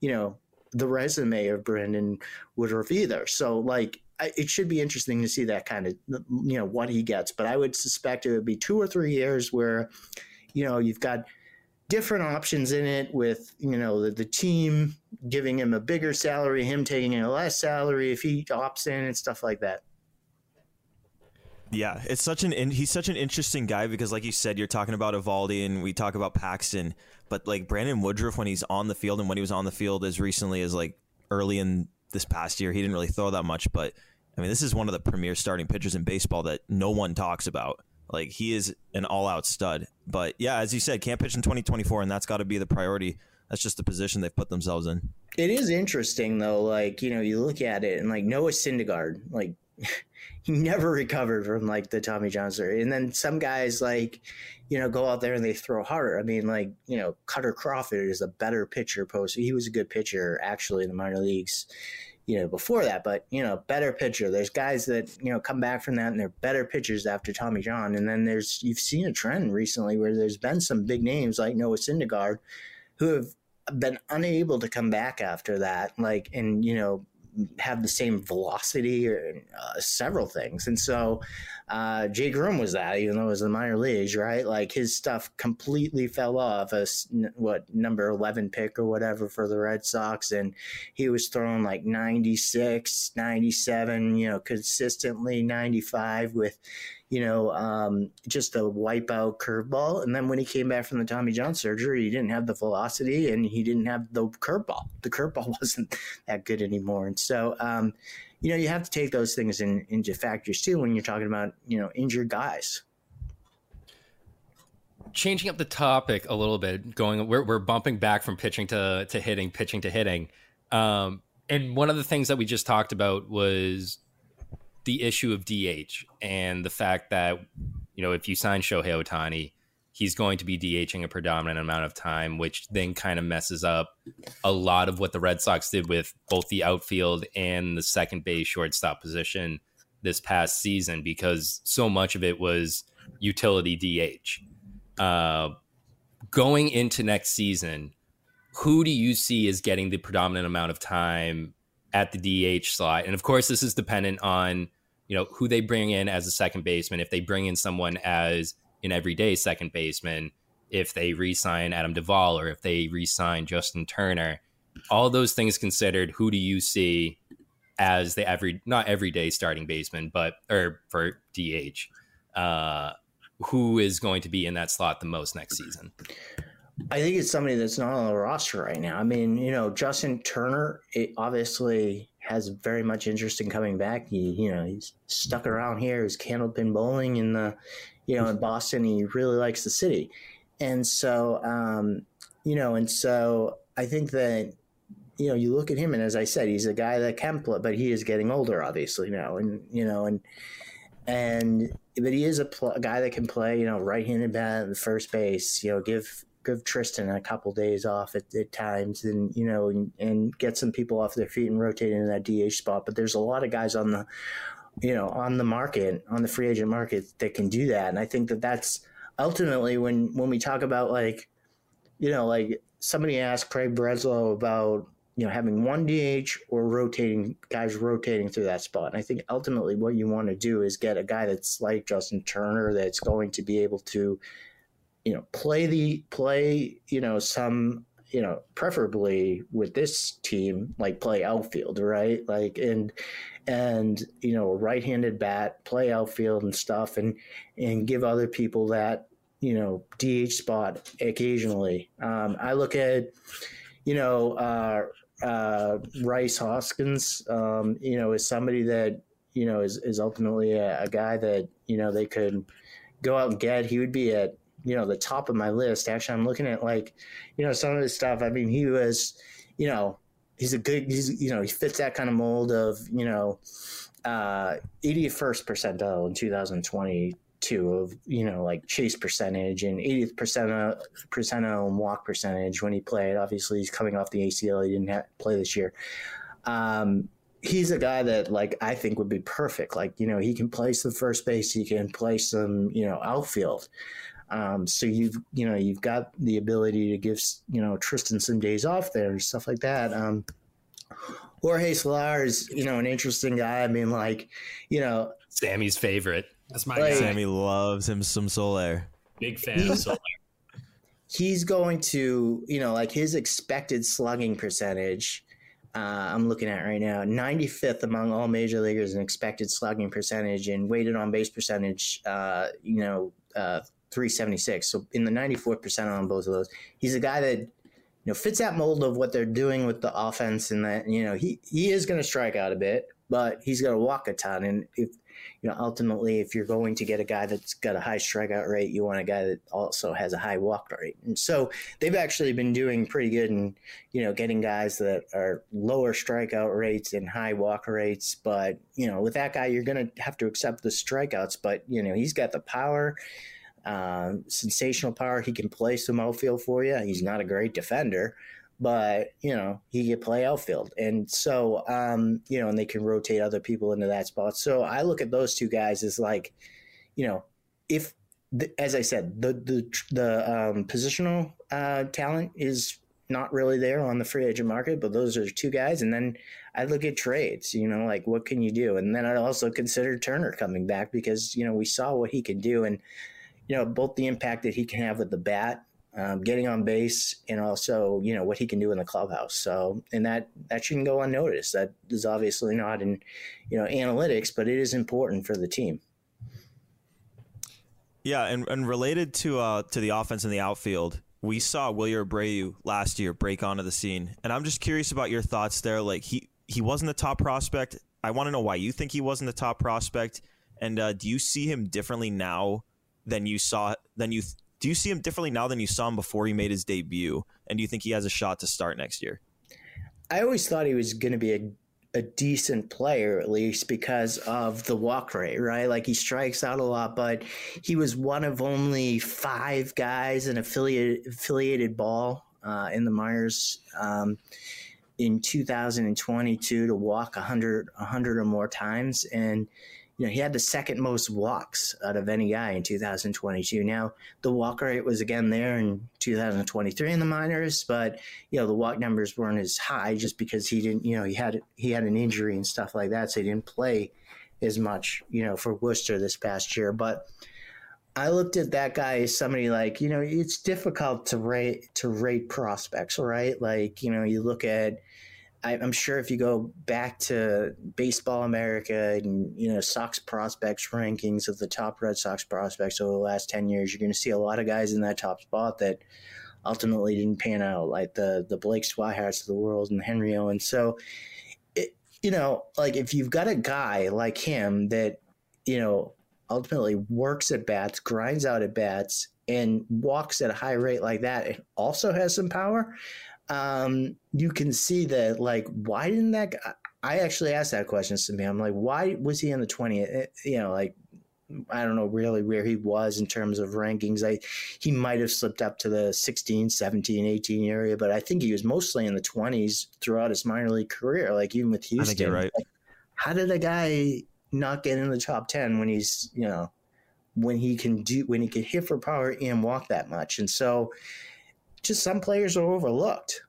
[SPEAKER 4] you know, the resume of Brandon Woodruff either. So like it should be interesting to see that kind of you know what he gets. But I would suspect it would be two or three years where you know you've got different options in it with you know the, the team giving him a bigger salary, him taking a less salary if he opts in and stuff like that.
[SPEAKER 2] Yeah, it's such an he's such an interesting guy because, like you said, you're talking about Eovaldi and we talk about Paxton, but like Brandon Woodruff when he's on the field and when he was on the field as recently as like early in this past year. He didn't really throw that much, but I mean, this is one of the premier starting pitchers in baseball that no one talks about. Like he is an all-out stud. But yeah, as you said, can't pitch in 2024, and that's got to be the priority. That's just the position they've put themselves in.
[SPEAKER 4] It is interesting though. Like you know, you look at it and like Noah Syndergaard, like he never recovered from like the Tommy John surgery. And then some guys like, you know, go out there and they throw harder. I mean, like, you know, Kutter Crawford is a better pitcher post. He was a good pitcher actually in the minor leagues, you know, before that, but you know, better pitcher. There's guys that, you know, come back from that and they're better pitchers after Tommy John. And then there's you've seen a trend recently where there's been some big names like Noah Syndergaard who have been unable to come back after that. Like and you know, have the same velocity or uh, several things. And so uh, Jay Groome was that, even though it was the minor leagues, right? Like his stuff completely fell off as what number 11 pick or whatever for the Red Sox. And he was throwing like 96, 97, you know, consistently 95 with, you know, um, just a wipeout curveball. And then when he came back from the Tommy John surgery, he didn't have the velocity and he didn't have the curveball. The curveball wasn't that good anymore. And so, um, you know, you have to take those things in, into factors too when you're talking about, you know, injured guys.
[SPEAKER 1] Changing up the topic a little bit, going, we're, we're bumping back from pitching to, to hitting, pitching to hitting. Um, and one of the things that we just talked about was the issue of DH and the fact that you know if you sign Shohei Ohtani, he's going to be DHing a predominant amount of time, which then kind of messes up a lot of what the Red Sox did with both the outfield and the second base shortstop position this past season because so much of it was utility DH. Uh, going into next season, who do you see as getting the predominant amount of time at the DH slot? And of course, this is dependent on you know who they bring in as a second baseman. If they bring in someone as an everyday second baseman, if they re-sign Adam Duvall or if they re-sign Justin Turner, all those things considered, who do you see as the every not everyday starting baseman, but or for DH, uh, who is going to be in that slot the most next season?
[SPEAKER 4] I think it's somebody that's not on the roster right now. I mean, you know, Justin Turner, obviously has very much interest in coming back. He, you know, he's stuck around here. He's candlepin bowling in the, you know, in Boston. He really likes the city, and so, um, you know, and so I think that, you know, you look at him, and as I said, he's a guy that can play, but he is getting older, obviously now, and you know, and and but he is a, pl- a guy that can play, you know, right-handed bat at first base. You know, give give Triston a couple days off at, at times, and you know, and, and, get some people off their feet and rotate into that DH spot. But there's a lot of guys on the, you know, on the market, on the free agent market that can do that, and I think that that's ultimately when when we talk about like, you know, like somebody asked Craig Breslow about you know having one DH or rotating guys rotating through that spot. And I think ultimately what you want to do is get a guy that's like Justin Turner that's going to be able to you know play the play you know some you know, preferably with this team, like play outfield, right? Like, and, and, you know, right handed bat, play outfield and stuff, and, and give other people that, you know, DH spot occasionally. Um, I look at, you know, uh, uh, Rhys Hoskins, um, you know, is somebody that, you know, is, is ultimately a, a guy that, you know, they could go out and get. He would be at, you know the top of my list. Actually, I'm looking at like, you know, some of his stuff. I mean, he was, you know, he's a good. He's you know he fits that kind of mold of you know, uh, 81st percentile in 2022 of you know like chase percentage and 80th percentile percentile and walk percentage when he played. Obviously, he's coming off the ACL. He didn't have, play this year. Um, he's a guy that like I think would be perfect. Like you know, he can play some first base, he can play some you know outfield. Um, so you've you know you've got the ability to give you know Triston some days off there, and stuff like that. Um, Jorge Soler is you know an interesting guy. I mean, like you know,
[SPEAKER 1] Sammy's favorite.
[SPEAKER 3] That's my
[SPEAKER 2] like. Sammy loves him some Soler.
[SPEAKER 3] Big fan of Soler.
[SPEAKER 4] He's going to you know like his expected slugging percentage. Uh, I'm looking at right now, 95th among all major leaguers in expected slugging percentage and weighted on base percentage. Uh, you know, uh, 376. So in the 94th percent on both of those. He's a guy that you know fits that mold of what they're doing with the offense and that you know he he is going to strike out a bit, but he's going to walk a ton and if you know ultimately if you're going to get a guy that's got a high strikeout rate, you want a guy that also has a high walk rate. And so they've actually been doing pretty good in you know getting guys that are lower strikeout rates and high walk rates, but you know with that guy you're going to have to accept the strikeouts, but you know he's got the power uh, sensational power. He can play some outfield for you. He's not a great defender, but you know he can play outfield, and so um, you know, and they can rotate other people into that spot. So I look at those two guys as like, you know, if as I said, the the the um, positional uh, talent is not really there on the free agent market, but those are two guys. And then I look at trades, you know, like what can you do? And then I also consider Turner coming back because, you know, we saw what he can do. And you know, both the impact that he can have with the bat, um, getting on base, and also, you know, what he can do in the clubhouse. So, and that that shouldn't go unnoticed. That is obviously not in, you know, analytics, but it is important for the team.
[SPEAKER 2] Yeah, and, and related to uh, to the offense in the outfield, we saw Wilyer Abreu last year break onto the scene, and I'm just curious about your thoughts there. Like he he wasn't the top prospect. I want to know why you think he wasn't the top prospect, and uh, do you see him differently now than you saw than you do you see him differently now than you saw him before he made his debut? And do you think he has a shot to start next year?
[SPEAKER 4] I always thought he was going to be a a decent player at least because of the walk rate, right? Like he strikes out a lot, but he was one of only five guys in affiliated affiliated ball uh, in the minors um, in 2022 to walk 100, 100 or more times, and you know, he had the second most walks out of any guy in 2022. Now, the walk rate was again there in 2023 in the minors, but you know, the walk numbers weren't as high just because he didn't, you know, he had he had an injury and stuff like that, so he didn't play as much, you know, for Worcester this past year. But I looked at that guy as somebody like, you know, it's difficult to rate to rate prospects, right? Like, you know, you look at I, am sure if you go back to Baseball America and you know Sox prospects rankings of the top Red Sox prospects over the last ten years, you're going to see a lot of guys in that top spot that ultimately didn't pan out, like the the Blake Swiharts of the world and Henry Owen. So, it, you know, like if you've got a guy like him that you know ultimately works at bats, grinds out at bats, and walks at a high rate like that, it also has some power um, you can see that like why didn't that guy, I actually asked that question to me. I'm like, why was he in the 20th? Eh, you know, like I don't know really where he was in terms of rankings. I he might have slipped up to the 16, 17, 18 area, but I think he was mostly in the 20s throughout his minor league career. Like even with Houston, I
[SPEAKER 2] think you're right.
[SPEAKER 4] Like, how did a guy not get in the top 10 when he's you know when he can do when he can hit for power and walk that much? And so just some players are overlooked.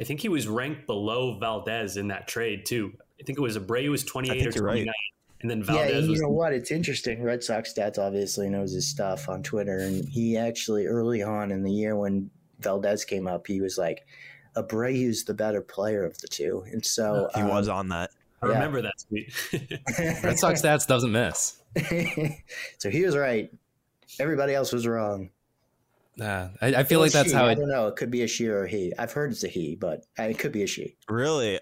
[SPEAKER 3] I think he was ranked below Valdez in that trade too. I think it was Abreu was 28 or 29. Right. And then Valdez
[SPEAKER 4] yeah, you
[SPEAKER 3] was
[SPEAKER 4] know what? It's interesting. Red Sox stats obviously knows his stuff on Twitter, and he actually early on in the year when Valdez came up, he was like, Abreu's the better player of the two, and so
[SPEAKER 2] he um, was on that.
[SPEAKER 3] I yeah. remember that tweet.
[SPEAKER 1] Red Sox stats doesn't miss.
[SPEAKER 4] so he was right. Everybody else was wrong.
[SPEAKER 1] Nah, I, I feel like that's
[SPEAKER 4] she.
[SPEAKER 1] how
[SPEAKER 4] I don't know. It could be a she or a he. I've heard it's a he, but it could be a she.
[SPEAKER 2] Really?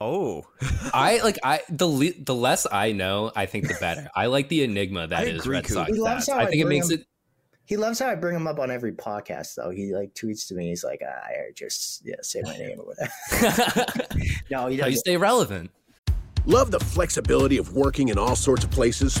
[SPEAKER 2] Oh,
[SPEAKER 1] I like I the le- the less I know, I think the better. I like the enigma that is Red Sox. Stats. I, I think it makes him, it.
[SPEAKER 4] He loves how I bring him up on every podcast, though. He like tweets to me. He's like, ah, "I just yeah, say my name or whatever."
[SPEAKER 1] no, he doesn't. How you stay relevant.
[SPEAKER 8] Love the flexibility of working in all sorts of places.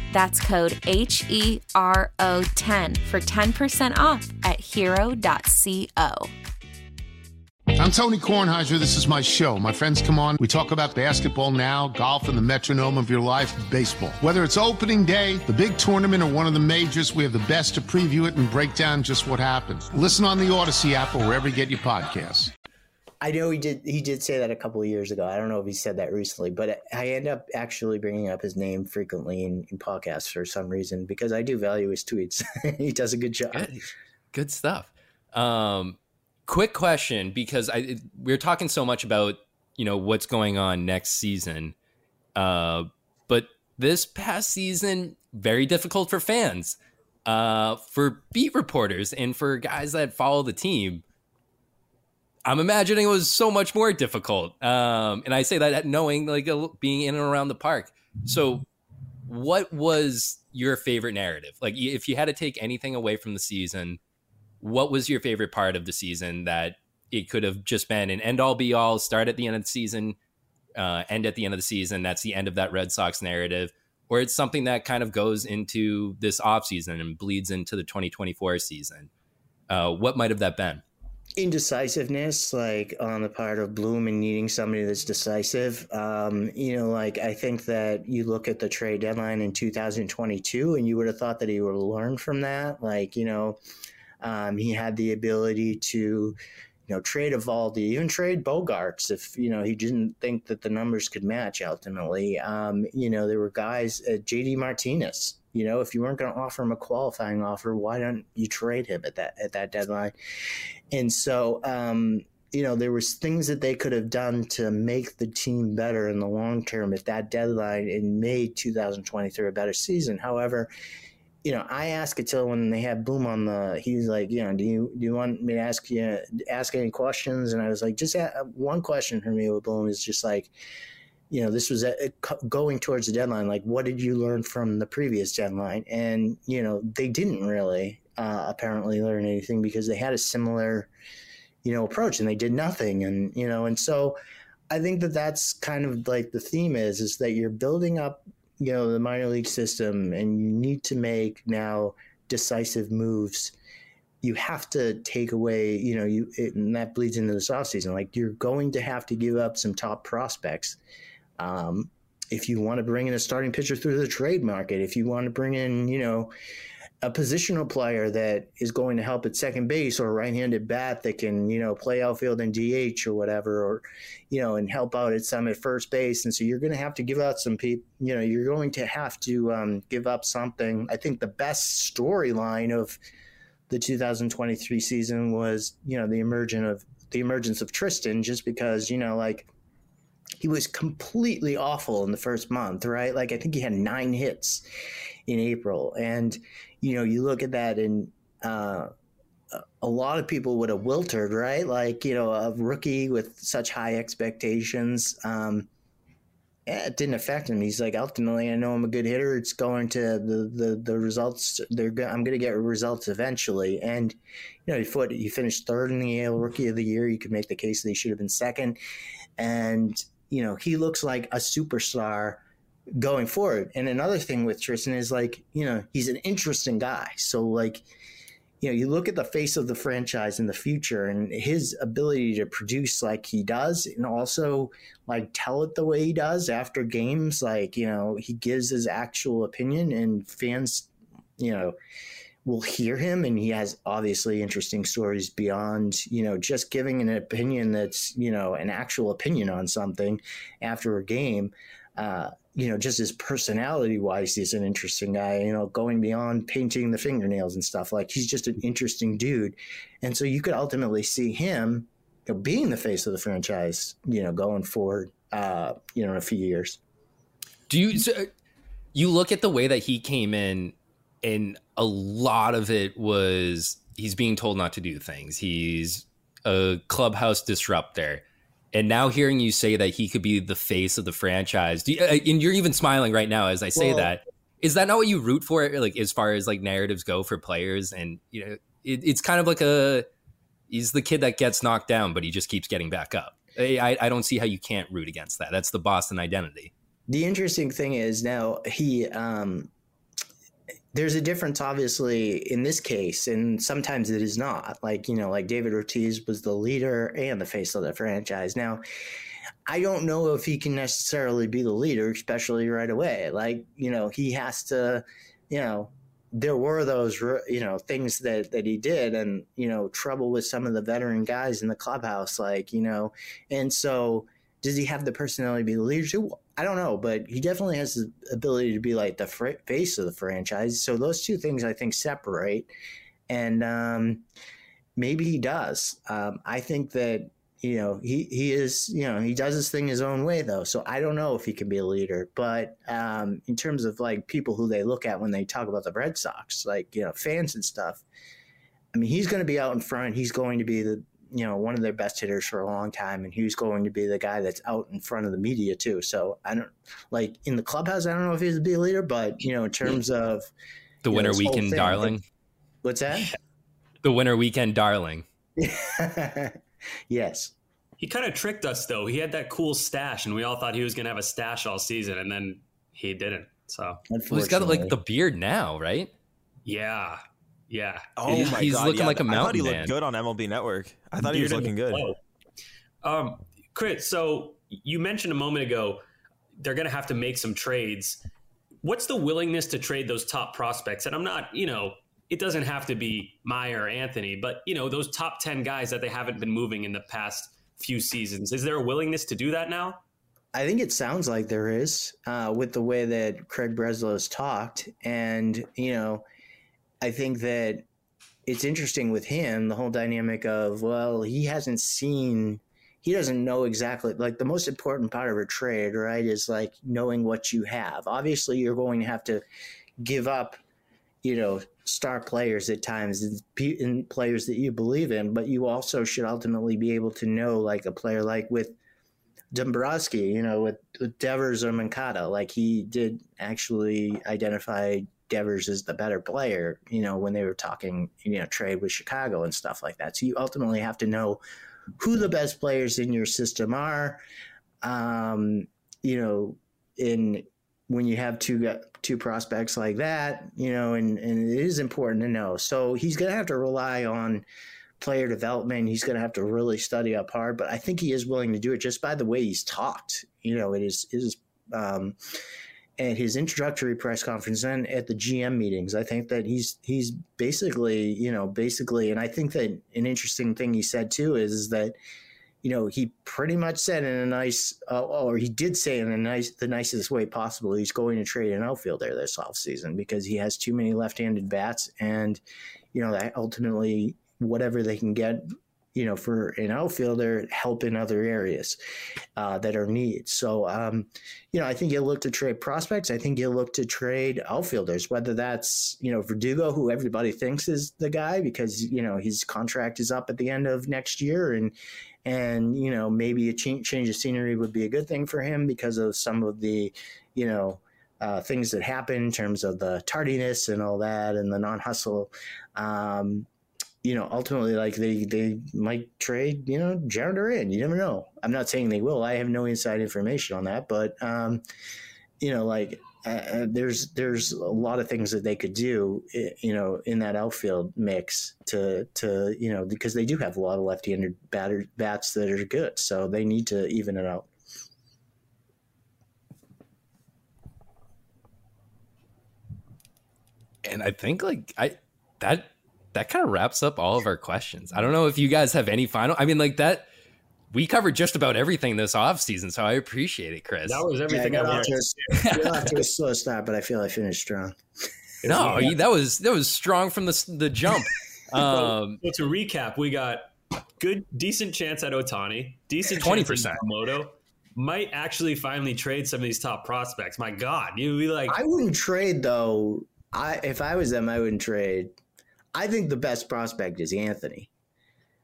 [SPEAKER 9] That's code H E R O 10 for 10% off at hero.co.
[SPEAKER 10] I'm Tony Kornheiser. This is my show. My friends come on. We talk about basketball now, golf, and the metronome of your life, baseball. Whether it's opening day, the big tournament, or one of the majors, we have the best to preview it and break down just what happens. Listen on the Audacy app or wherever you get your podcasts.
[SPEAKER 4] I know he did. He did say that a couple of years ago. I don't know if he said that recently, but I end up actually bringing up his name frequently in, in podcasts for some reason because I do value his tweets. he does a good job.
[SPEAKER 1] Good, good stuff. Um, quick question because I we're talking so much about you know what's going on next season, uh, but this past season very difficult for fans, uh, for beat reporters, and for guys that follow the team. I'm imagining it was so much more difficult, um, and I say that knowing like being in and around the park. So, what was your favorite narrative? Like, if you had to take anything away from the season, what was your favorite part of the season that it could have just been an end all be all, start at the end of the season, uh, end at the end of the season. That's the end of that Red Sox narrative. Or it's something that kind of goes into this offseason and bleeds into the 2024 season. Uh, what might have that been?
[SPEAKER 4] Indecisiveness like on the part of bloom and needing somebody that's decisive um, you know like i think that you look at the trade deadline in 2022 and you would have thought that he would have learned from that like you know um, he had the ability to, you know, trade Eovaldi, even trade Bogaerts if you know he didn't think that the numbers could match. Ultimately, um, you know, there were guys, uh, JD Martinez. You know, if you weren't going to offer him a qualifying offer, why don't you trade him at that at that deadline? And so, um, you know, there was things that they could have done to make the team better in the long term at that deadline and made 2023 a better season. However, you know, I asked Cotillo when they had Bloom on the. He was like, you know, do you do you want me to ask you ask any questions? And I was like, just one question for me with Bloom is just like, you know, this was a, going towards the deadline. Like, what did you learn from the previous deadline? And you know, they didn't really uh, apparently learn anything because they had a similar, you know, approach and they did nothing. And you know, and so I think that that's kind of like the theme is is that you're building up you know the minor league system and you need to make now decisive moves you have to take away you know you it, and that bleeds into this offseason like you're going to have to give up some top prospects um, if you want to bring in a starting pitcher through the trade market if you want to bring in you know a positional player that is going to help at second base or a right-handed bat that can, you know, play outfield and DH or whatever, or, you know, and help out at some at first base. And so you're going to have to give out some people, you know, you're going to have to um, give up something. I think the best storyline of the 2023 season was, you know, the emergence of the emergence of Triston, just because, you know, like he was completely awful in the first month, right? Like I think he had nine hits in April, and you know, you look at that and uh, a lot of people would have wilted, right? Like, you know, a rookie with such high expectations. Um, it didn't affect him. He's like, ultimately, I know I'm a good hitter. It's going to the the, the results. They're I'm going to get results eventually. And you know, he put he finished third in the AL Rookie of the Year. You could make the case that he should have been second. And you know, he looks like a superstar going forward. And another thing with Triston is like, you know, he's an interesting guy. So like, you know, you look at the face of the franchise in the future and his ability to produce like he does and also like tell it the way he does after games, like, you know, he gives his actual opinion and fans, you know, will hear him and he has obviously interesting stories beyond you know just giving an opinion that's you know an actual opinion on something after a game uh, you know, just his personality wise, he's an interesting guy, you know, going beyond painting the fingernails and stuff. Like he's just an interesting dude. And so you could ultimately see him you know, being the face of the franchise, you know, going forward, uh, you know, in a few years.
[SPEAKER 1] Do you, so you look at the way that he came in and a lot of it was he's being told not to do things. He's a clubhouse disruptor and now hearing you say that he could be the face of the franchise, you, uh, and you're even smiling right now as I say well, that. Is that not what you root for? Like as far as like narratives go for players, and you know, it, it's kind of like a he's the kid that gets knocked down, but he just keeps getting back up. I, I don't see how you can't root against that. That's the Boston identity.
[SPEAKER 4] The interesting thing is now he um, there's a difference obviously in this case and sometimes it is not. Like you know like david ortiz was the leader and the face of the franchise. Now i don't know if he can necessarily be the leader especially right away. Like you know he has to you know there were those you know things that that he did and you know trouble with some of the veteran guys in the clubhouse like you know and so does he have the personality to be the leader? I don't know, but he definitely has the ability to be like the fr- face of the franchise. So those two things I think separate, and um, maybe he does. Um, I think that you know he he is you know he does his thing his own way though. So I don't know if he can be a leader, but um, in terms of like people who they look at when they talk about the Red Sox, like you know fans and stuff. I mean, he's going to be out in front. He's going to be the you know one of their best hitters for a long time, and he's going to be the guy that's out in front of the media too. So I don't like in the clubhouse. I don't know if he's a be a leader, but you know in terms of
[SPEAKER 1] the winter know, weekend thing, darling.
[SPEAKER 4] What's that?
[SPEAKER 1] The winter weekend darling.
[SPEAKER 4] yes.
[SPEAKER 3] He kind of tricked us though. He had that cool stash, and we all thought he was going to have a stash all season, and then he didn't. So
[SPEAKER 1] well, he's got like the beard now, right?
[SPEAKER 3] Yeah, yeah.
[SPEAKER 2] Oh he's, my he's god, He's looking yeah, like a mountain I thought he man. looked good on MLB Network. I thought he was looking good.
[SPEAKER 3] Um, Chris, so you mentioned a moment ago they're going to have to make some trades. What's the willingness to trade those top prospects? And I'm not, you know, it doesn't have to be Mayer or Anthony, but you know, those top 10 guys that they haven't been moving in the past few seasons. Is there a willingness to do that now?
[SPEAKER 4] I think it sounds like there is uh, with the way that Craig Breslow's talked. And, you know, I think that it's interesting with him the whole dynamic of well he hasn't seen he doesn't know exactly like the most important part of a trade right is like knowing what you have. Obviously you're going to have to give up you know star players at times and players that you believe in but you also should ultimately be able to know like a player like with Dombrowski, you know, with, with Devers or Moncada, like he did actually identify Devers is the better player, you know, when they were talking, you know, trade with Chicago and stuff like that. So you ultimately have to know who the best players in your system are. Um, you know, in when you have two two prospects like that, you know, and, and it is important to know. So he's going to have to rely on player development. He's going to have to really study up hard, but I think he is willing to do it just by the way he's talked. You know, it is it is um, at his introductory press conference and at the GM meetings. I think that he's he's basically, you know, basically, and I think that an interesting thing he said too is, is that, you know, he pretty much said in a nice, uh, or he did say in a nice, the nicest way possible, he's going to trade an outfielder this offseason because he has too many left-handed bats, and you know that ultimately whatever they can get you know, for an outfielder, help in other areas uh, that are needs. So, um, you know, I think you'll look to trade prospects. I think you'll look to trade outfielders, whether that's, you know, Verdugo, who everybody thinks is the guy because, you know, his contract is up at the end of next year. And, and, you know, maybe a change, change of scenery would be a good thing for him because of some of the, you know, uh, things that happen in terms of the tardiness and all that and the non hustle. Um, you know, ultimately, like they they might trade, you know, Jarren Duran. You never know. I'm not saying they will. I have no inside information on that, but um, you know, like uh, uh there's there's a lot of things that they could do, you know, in that outfield mix to to you know because they do have a lot of left-handed batter, bats that are good, so they need to even it out.
[SPEAKER 1] And I think like I that that kind of wraps up all of our questions. I don't know if you guys have any final. I mean, like that. We covered just about everything this off season, so I appreciate it, Chris.
[SPEAKER 3] That was everything yeah, I, I wanted.
[SPEAKER 4] To, got off to a slow start, but I feel I finished strong.
[SPEAKER 1] No, yeah. that was that was strong from the the jump. Um,
[SPEAKER 3] so, to recap, we got good, decent chance at Ohtani, decent twenty percent Moto. Might actually finally trade some of these top prospects. My God, you'd be like,
[SPEAKER 4] I wouldn't trade though. I if I was them, I wouldn't trade. I think the best prospect is Anthony.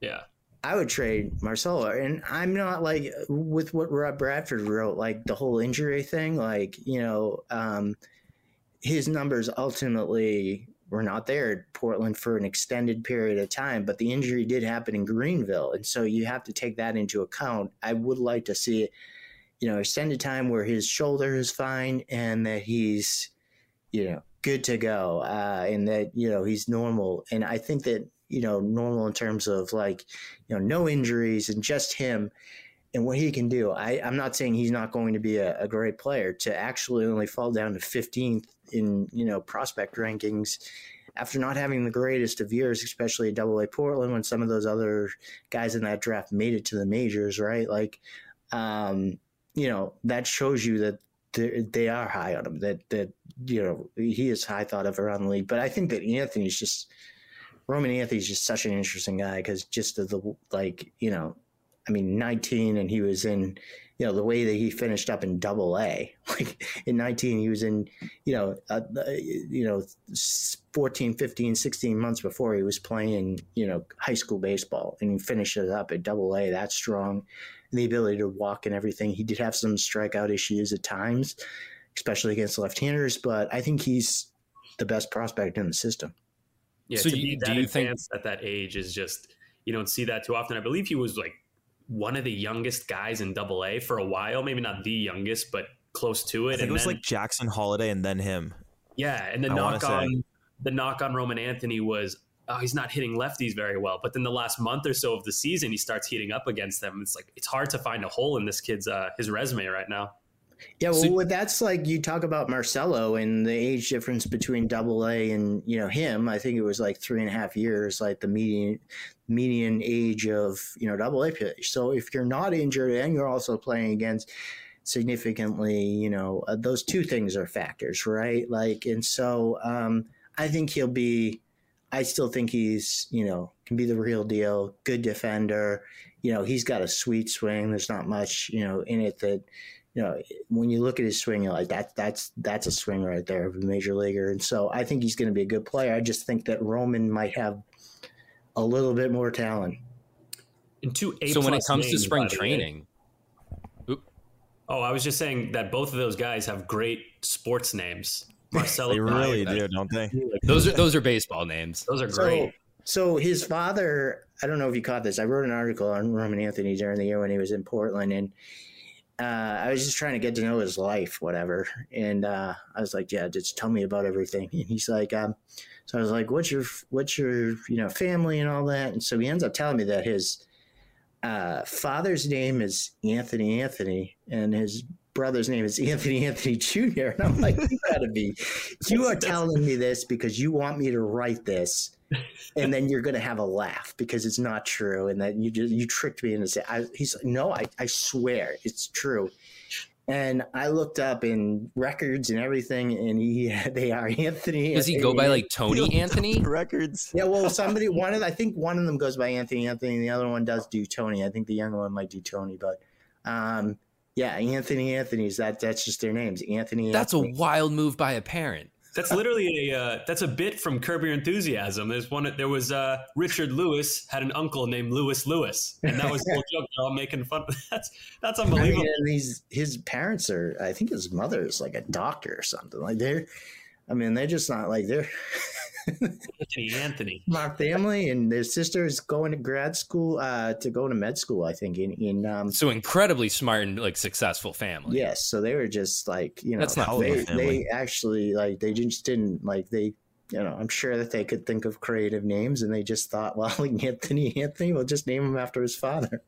[SPEAKER 3] Yeah.
[SPEAKER 4] I would trade Marcelo. And I'm not like with what Rob Bradford wrote, like the whole injury thing, like, you know, um, his numbers ultimately were not there at Portland for an extended period of time, but the injury did happen in Greenville. And so you have to take that into account. I would like to see, you know, extended time where his shoulder is fine and that he's, you know, good to go uh, and that you know he's normal. And i think that you know normal in terms of like you know no injuries and just him and what he can do. I, i'm not saying he's not going to be a, a great player. To actually only fall down to 15th in you know prospect rankings after not having the greatest of years, especially at Double A Portland, when some of those other guys in that draft made it to the majors, right? Like, um, you know, that shows you that they are high on him. That that you know he is high thought of around the league. But I think that Anthony's just Roman Anthony's just such an interesting guy because just of the like you know, I mean, 19 and he was in you know the way that he finished up in double a like in 19 he was in you know uh, you know 14 15 16 months before he was playing you know high school baseball and he finished it up at double a that strong and the ability to walk and everything. He did have some strikeout issues at times, especially against left-handers, but I think he's the best prospect in the system.
[SPEAKER 3] Yeah, so you, do you think at that age is just you don't see that too often. I believe he was like one of the youngest guys in Double A for a while, maybe not the youngest, but close to it.
[SPEAKER 2] I think and it was then, like Jackson Holliday and then him.
[SPEAKER 3] Yeah, and the I knock on say. the knock on Roman Anthony was oh, he's not hitting lefties very well. But then the last month or so of the season, he starts heating up against them. It's like it's hard to find a hole in this kid's uh, his resume right now.
[SPEAKER 4] Yeah, well, so, that's like you talk about Marcelo and the age difference between Double A and you know him. I think it was like three and a half years, like the median median age of you know Double A pitch. So if you're not injured and you're also playing against significantly, you know, uh, those two things are factors, right? Like, and so um, I think he'll be I still think he's, you know, can be the real deal, good defender. You know, he's got a sweet swing. There's not much, you know, in it that, you know, when you look at his swing, you're like, that, that's, that's a swing right there of a major leaguer. And so I think he's going to be a good player. I just think that Roman might have a little bit more talent.
[SPEAKER 3] And two
[SPEAKER 1] A So when it comes names, to spring training,
[SPEAKER 3] Oh, I was just saying that both of those guys have great sports names. Marcelo.
[SPEAKER 2] they really do, don't they?
[SPEAKER 1] Those are those are baseball names.
[SPEAKER 3] Those are great.
[SPEAKER 4] So, so his father, I don't know if you caught this. I wrote an article on Roman Anthony during the year when he was in Portland, and uh, I was just trying to get to know his life, whatever. And uh, I was like, "Yeah, just tell me about everything." And he's like, um, "So I was like, what's your what's your you know family and all that?" And so he ends up telling me that his uh, father's name is Anthony Anthony, and his brother's name is Anthony Anthony Jr. And I'm like, you gotta be, you are telling me this because you want me to write this, and then you're gonna have a laugh because it's not true, and that you just you tricked me into saying, I, he's like, no, I, I swear it's true. And I looked up in records and everything, and he they are Anthony.
[SPEAKER 1] Does he go by like Tony Anthony
[SPEAKER 2] records?
[SPEAKER 4] Yeah, well, somebody one of I think one of them goes by Anthony Anthony, and the other one does do Tony. I think the younger one might do Tony, but um, yeah, Anthony Anthony's that that's just their names. Anthony.
[SPEAKER 1] That's
[SPEAKER 4] Anthony.
[SPEAKER 1] a wild move by a parent.
[SPEAKER 3] That's literally a uh, that's a bit from Curb Your Enthusiasm. There's one. There was uh, Richard Lewis had an uncle named Lewis Lewis, and that was the whole joke. They're all making fun. Of. That's that's unbelievable.
[SPEAKER 4] I mean, he's his parents are. I think his mother is like a doctor or something. Like they're. I mean, they're just not like they're.
[SPEAKER 3] Anthony Anthony.
[SPEAKER 4] My family and their sister is going to grad school uh, to go to med school. I think in in um,
[SPEAKER 1] so incredibly smart and like successful family.
[SPEAKER 4] Yes, so they were just like you know
[SPEAKER 1] That's not
[SPEAKER 4] they, they actually like they just didn't like they you know I'm sure that they could think of creative names and they just thought well Anthony Anthony we'll just name him after his father.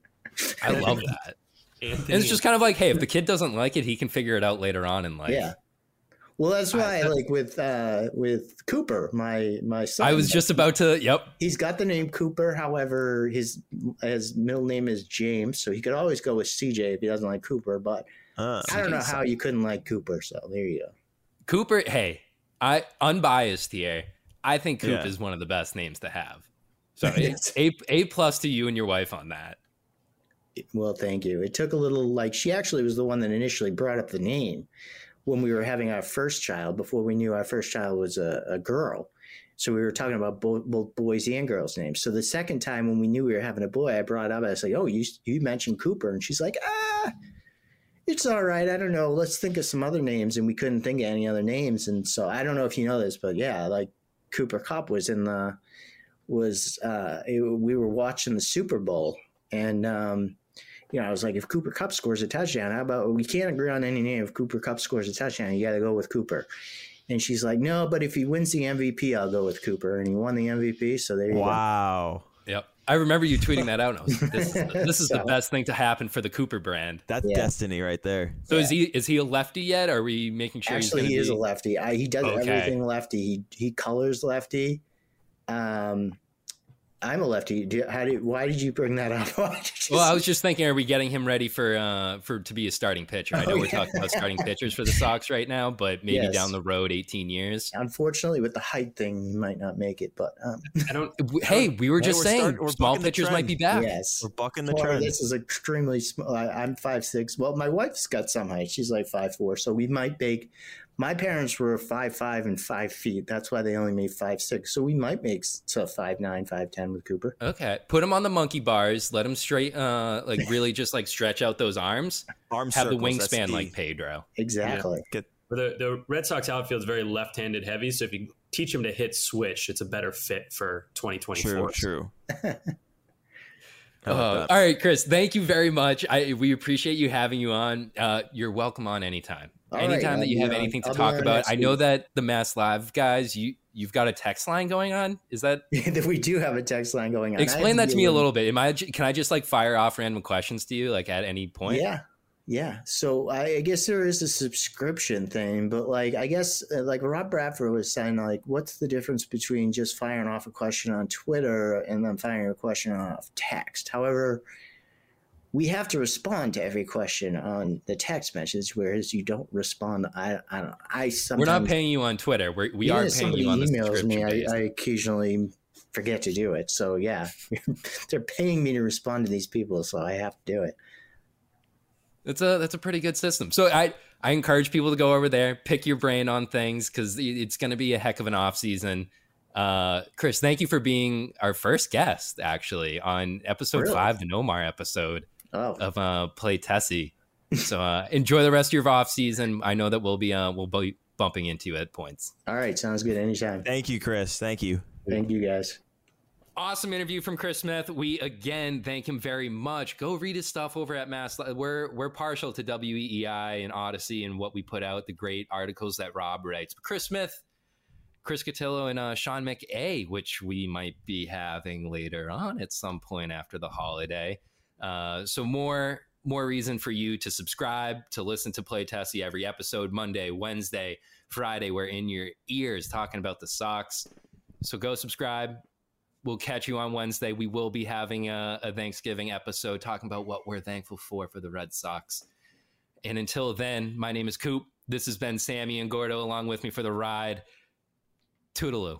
[SPEAKER 1] I love that.
[SPEAKER 3] Anthony
[SPEAKER 1] And it's just kind of like, hey, if the kid doesn't like it, he can figure it out later on in life.
[SPEAKER 4] yeah. Well, that's why,
[SPEAKER 1] I-
[SPEAKER 4] like with uh, with Cooper, my my son.
[SPEAKER 1] I was just about to. Yep.
[SPEAKER 4] He's got the name Cooper. However, his his middle name is James, so he could always go with CJ if he doesn't like Cooper. But
[SPEAKER 2] Uh,
[SPEAKER 4] I don't know how you couldn't like Cooper. So there you go.
[SPEAKER 1] Cooper, hey, I unbiased here. I think Coop
[SPEAKER 2] Yeah.
[SPEAKER 1] is one of the best names to have. So it's a a plus to you and your wife on that.
[SPEAKER 4] Well, thank you. It took a little like she actually was the one that initially brought up the name when we were having our first child before we knew our first child was a, a girl. So we were talking about both, both boys and girls' names. So the second time when we knew we were having a boy, I brought up. I was like, "Oh, you you mentioned Cooper," and she's like, "Ah, it's all right. I don't know. Let's think of some other names." And we couldn't think of any other names. And so I don't know if you know this, but yeah, like Cooper Kupp was in the was uh, it, we were watching the Super Bowl, and um, you know, I was like, if Cooper Kupp scores a touchdown, how about we can't agree on any name? If Cooper Kupp scores a touchdown, you got to go with Cooper. And she's like, no, but if he wins the MVP, I'll go with Cooper. And he won the MVP, so there you go.
[SPEAKER 2] Wow.
[SPEAKER 1] Yep. I remember you tweeting that out. And I was like, this, this is the best thing to happen for the Cooper brand.
[SPEAKER 2] That's
[SPEAKER 4] Yeah.
[SPEAKER 2] destiny right there.
[SPEAKER 1] So is he is he a lefty yet? Or are we making sure
[SPEAKER 4] Actually,
[SPEAKER 1] he's
[SPEAKER 4] he is
[SPEAKER 1] be...
[SPEAKER 4] a lefty. I, he does
[SPEAKER 1] Okay.
[SPEAKER 4] everything lefty. He he colors lefty. Um, I'm a lefty. Do, how do? Why did you bring that up? Why did you
[SPEAKER 1] Well, I was just thinking, are we getting him ready for uh for to be a starting pitcher? I know
[SPEAKER 4] Oh,
[SPEAKER 1] we're
[SPEAKER 4] yeah.
[SPEAKER 1] talking about starting pitchers for the Sox right now, but maybe
[SPEAKER 4] Yes.
[SPEAKER 1] down the road, eighteen years.
[SPEAKER 4] Unfortunately, with the height thing, you might not make it. But um,
[SPEAKER 3] I don't.
[SPEAKER 1] Hey, we were
[SPEAKER 2] Hey,
[SPEAKER 1] just
[SPEAKER 2] we're
[SPEAKER 1] saying
[SPEAKER 2] start-
[SPEAKER 1] small pitchers might be
[SPEAKER 2] trend.
[SPEAKER 1] back.
[SPEAKER 4] yes,
[SPEAKER 2] We're bucking the
[SPEAKER 4] Well,
[SPEAKER 2] trend.
[SPEAKER 4] This is extremely small. I, I'm five six. Well, my wife's got some height. She's like five four. So we might make. My parents were five five and five feet. That's why they only made five six. So we might make s- to five nine, five ten with Cooper.
[SPEAKER 1] Okay, put him on the monkey bars. Let him straight, uh, like really just like stretch out those arms.
[SPEAKER 2] Arm
[SPEAKER 1] Have the
[SPEAKER 2] circles, that's
[SPEAKER 1] wingspan like Pedro.
[SPEAKER 4] Exactly.
[SPEAKER 2] Get
[SPEAKER 3] The the Red Sox outfield is very left-handed heavy, so if you teach him to hit switch, it's a better fit for 2024.
[SPEAKER 2] true, true.
[SPEAKER 1] Uh, all right, Chris. Thank you very much. I we appreciate you having you on. Uh, you're welcome on anytime.
[SPEAKER 4] All right,
[SPEAKER 1] anytime
[SPEAKER 4] I'll
[SPEAKER 1] that you have
[SPEAKER 4] on-
[SPEAKER 1] anything to
[SPEAKER 4] I'll
[SPEAKER 1] talk about. I know
[SPEAKER 4] week.
[SPEAKER 1] that the Mass Live guys, you you've got a text line going on. Is that
[SPEAKER 4] that we do have a text line going on.
[SPEAKER 1] Explain that to me a little bit? Am I can I just like fire off random questions to you like at any point?
[SPEAKER 4] Yeah. Yeah. So I, I guess there is a subscription thing, but like, I guess uh, like Rob Bradford was saying, like, what's the difference between just firing off a question on Twitter and then firing a question off text? However, we have to respond to every question on the text message, whereas you don't respond. I, I don't, I sometimes.
[SPEAKER 1] We're not paying you on Twitter. We're, we
[SPEAKER 4] Even
[SPEAKER 1] are paying you on the
[SPEAKER 4] emails me. I, I occasionally forget to do it. So yeah, they're paying me to respond to these people, so I have to do it.
[SPEAKER 1] That's a that's a pretty good system. So I I encourage people to go over there, pick your brain on things because it's going to be a heck of an off season. Uh, Chris, thank you for being our first guest actually on episode
[SPEAKER 4] Really?
[SPEAKER 1] five, the Nomar episode
[SPEAKER 4] Oh,
[SPEAKER 1] of uh, Play Tessie. So uh, enjoy the rest of your off season. I know that we'll be uh, we'll be bumping into you at points.
[SPEAKER 4] all right, sounds good. Anytime.
[SPEAKER 2] Thank you, Chris. Thank you.
[SPEAKER 4] Thank you, guys.
[SPEAKER 1] Awesome interview from Chris Smith. We again thank him very much. Go read his stuff over at Mass. We're we're partial to WEEI and Audacy and what we put out, the great articles that Rob writes. But Chris Smith, Chris Cotillo, and uh, Sean McA, which we might be having later on at some point after the holiday. Uh, so more more reason for you to subscribe, to listen to Play Tessie every episode, Monday, Wednesday, Friday. We're in your ears talking about the Sox. So go subscribe. We'll catch you on Wednesday. We will be having a, a Thanksgiving episode talking about what we're thankful for for the Red Sox. And until then, my name is Coop. This has been Sammy and Gordo along with me for the ride. Toodaloo.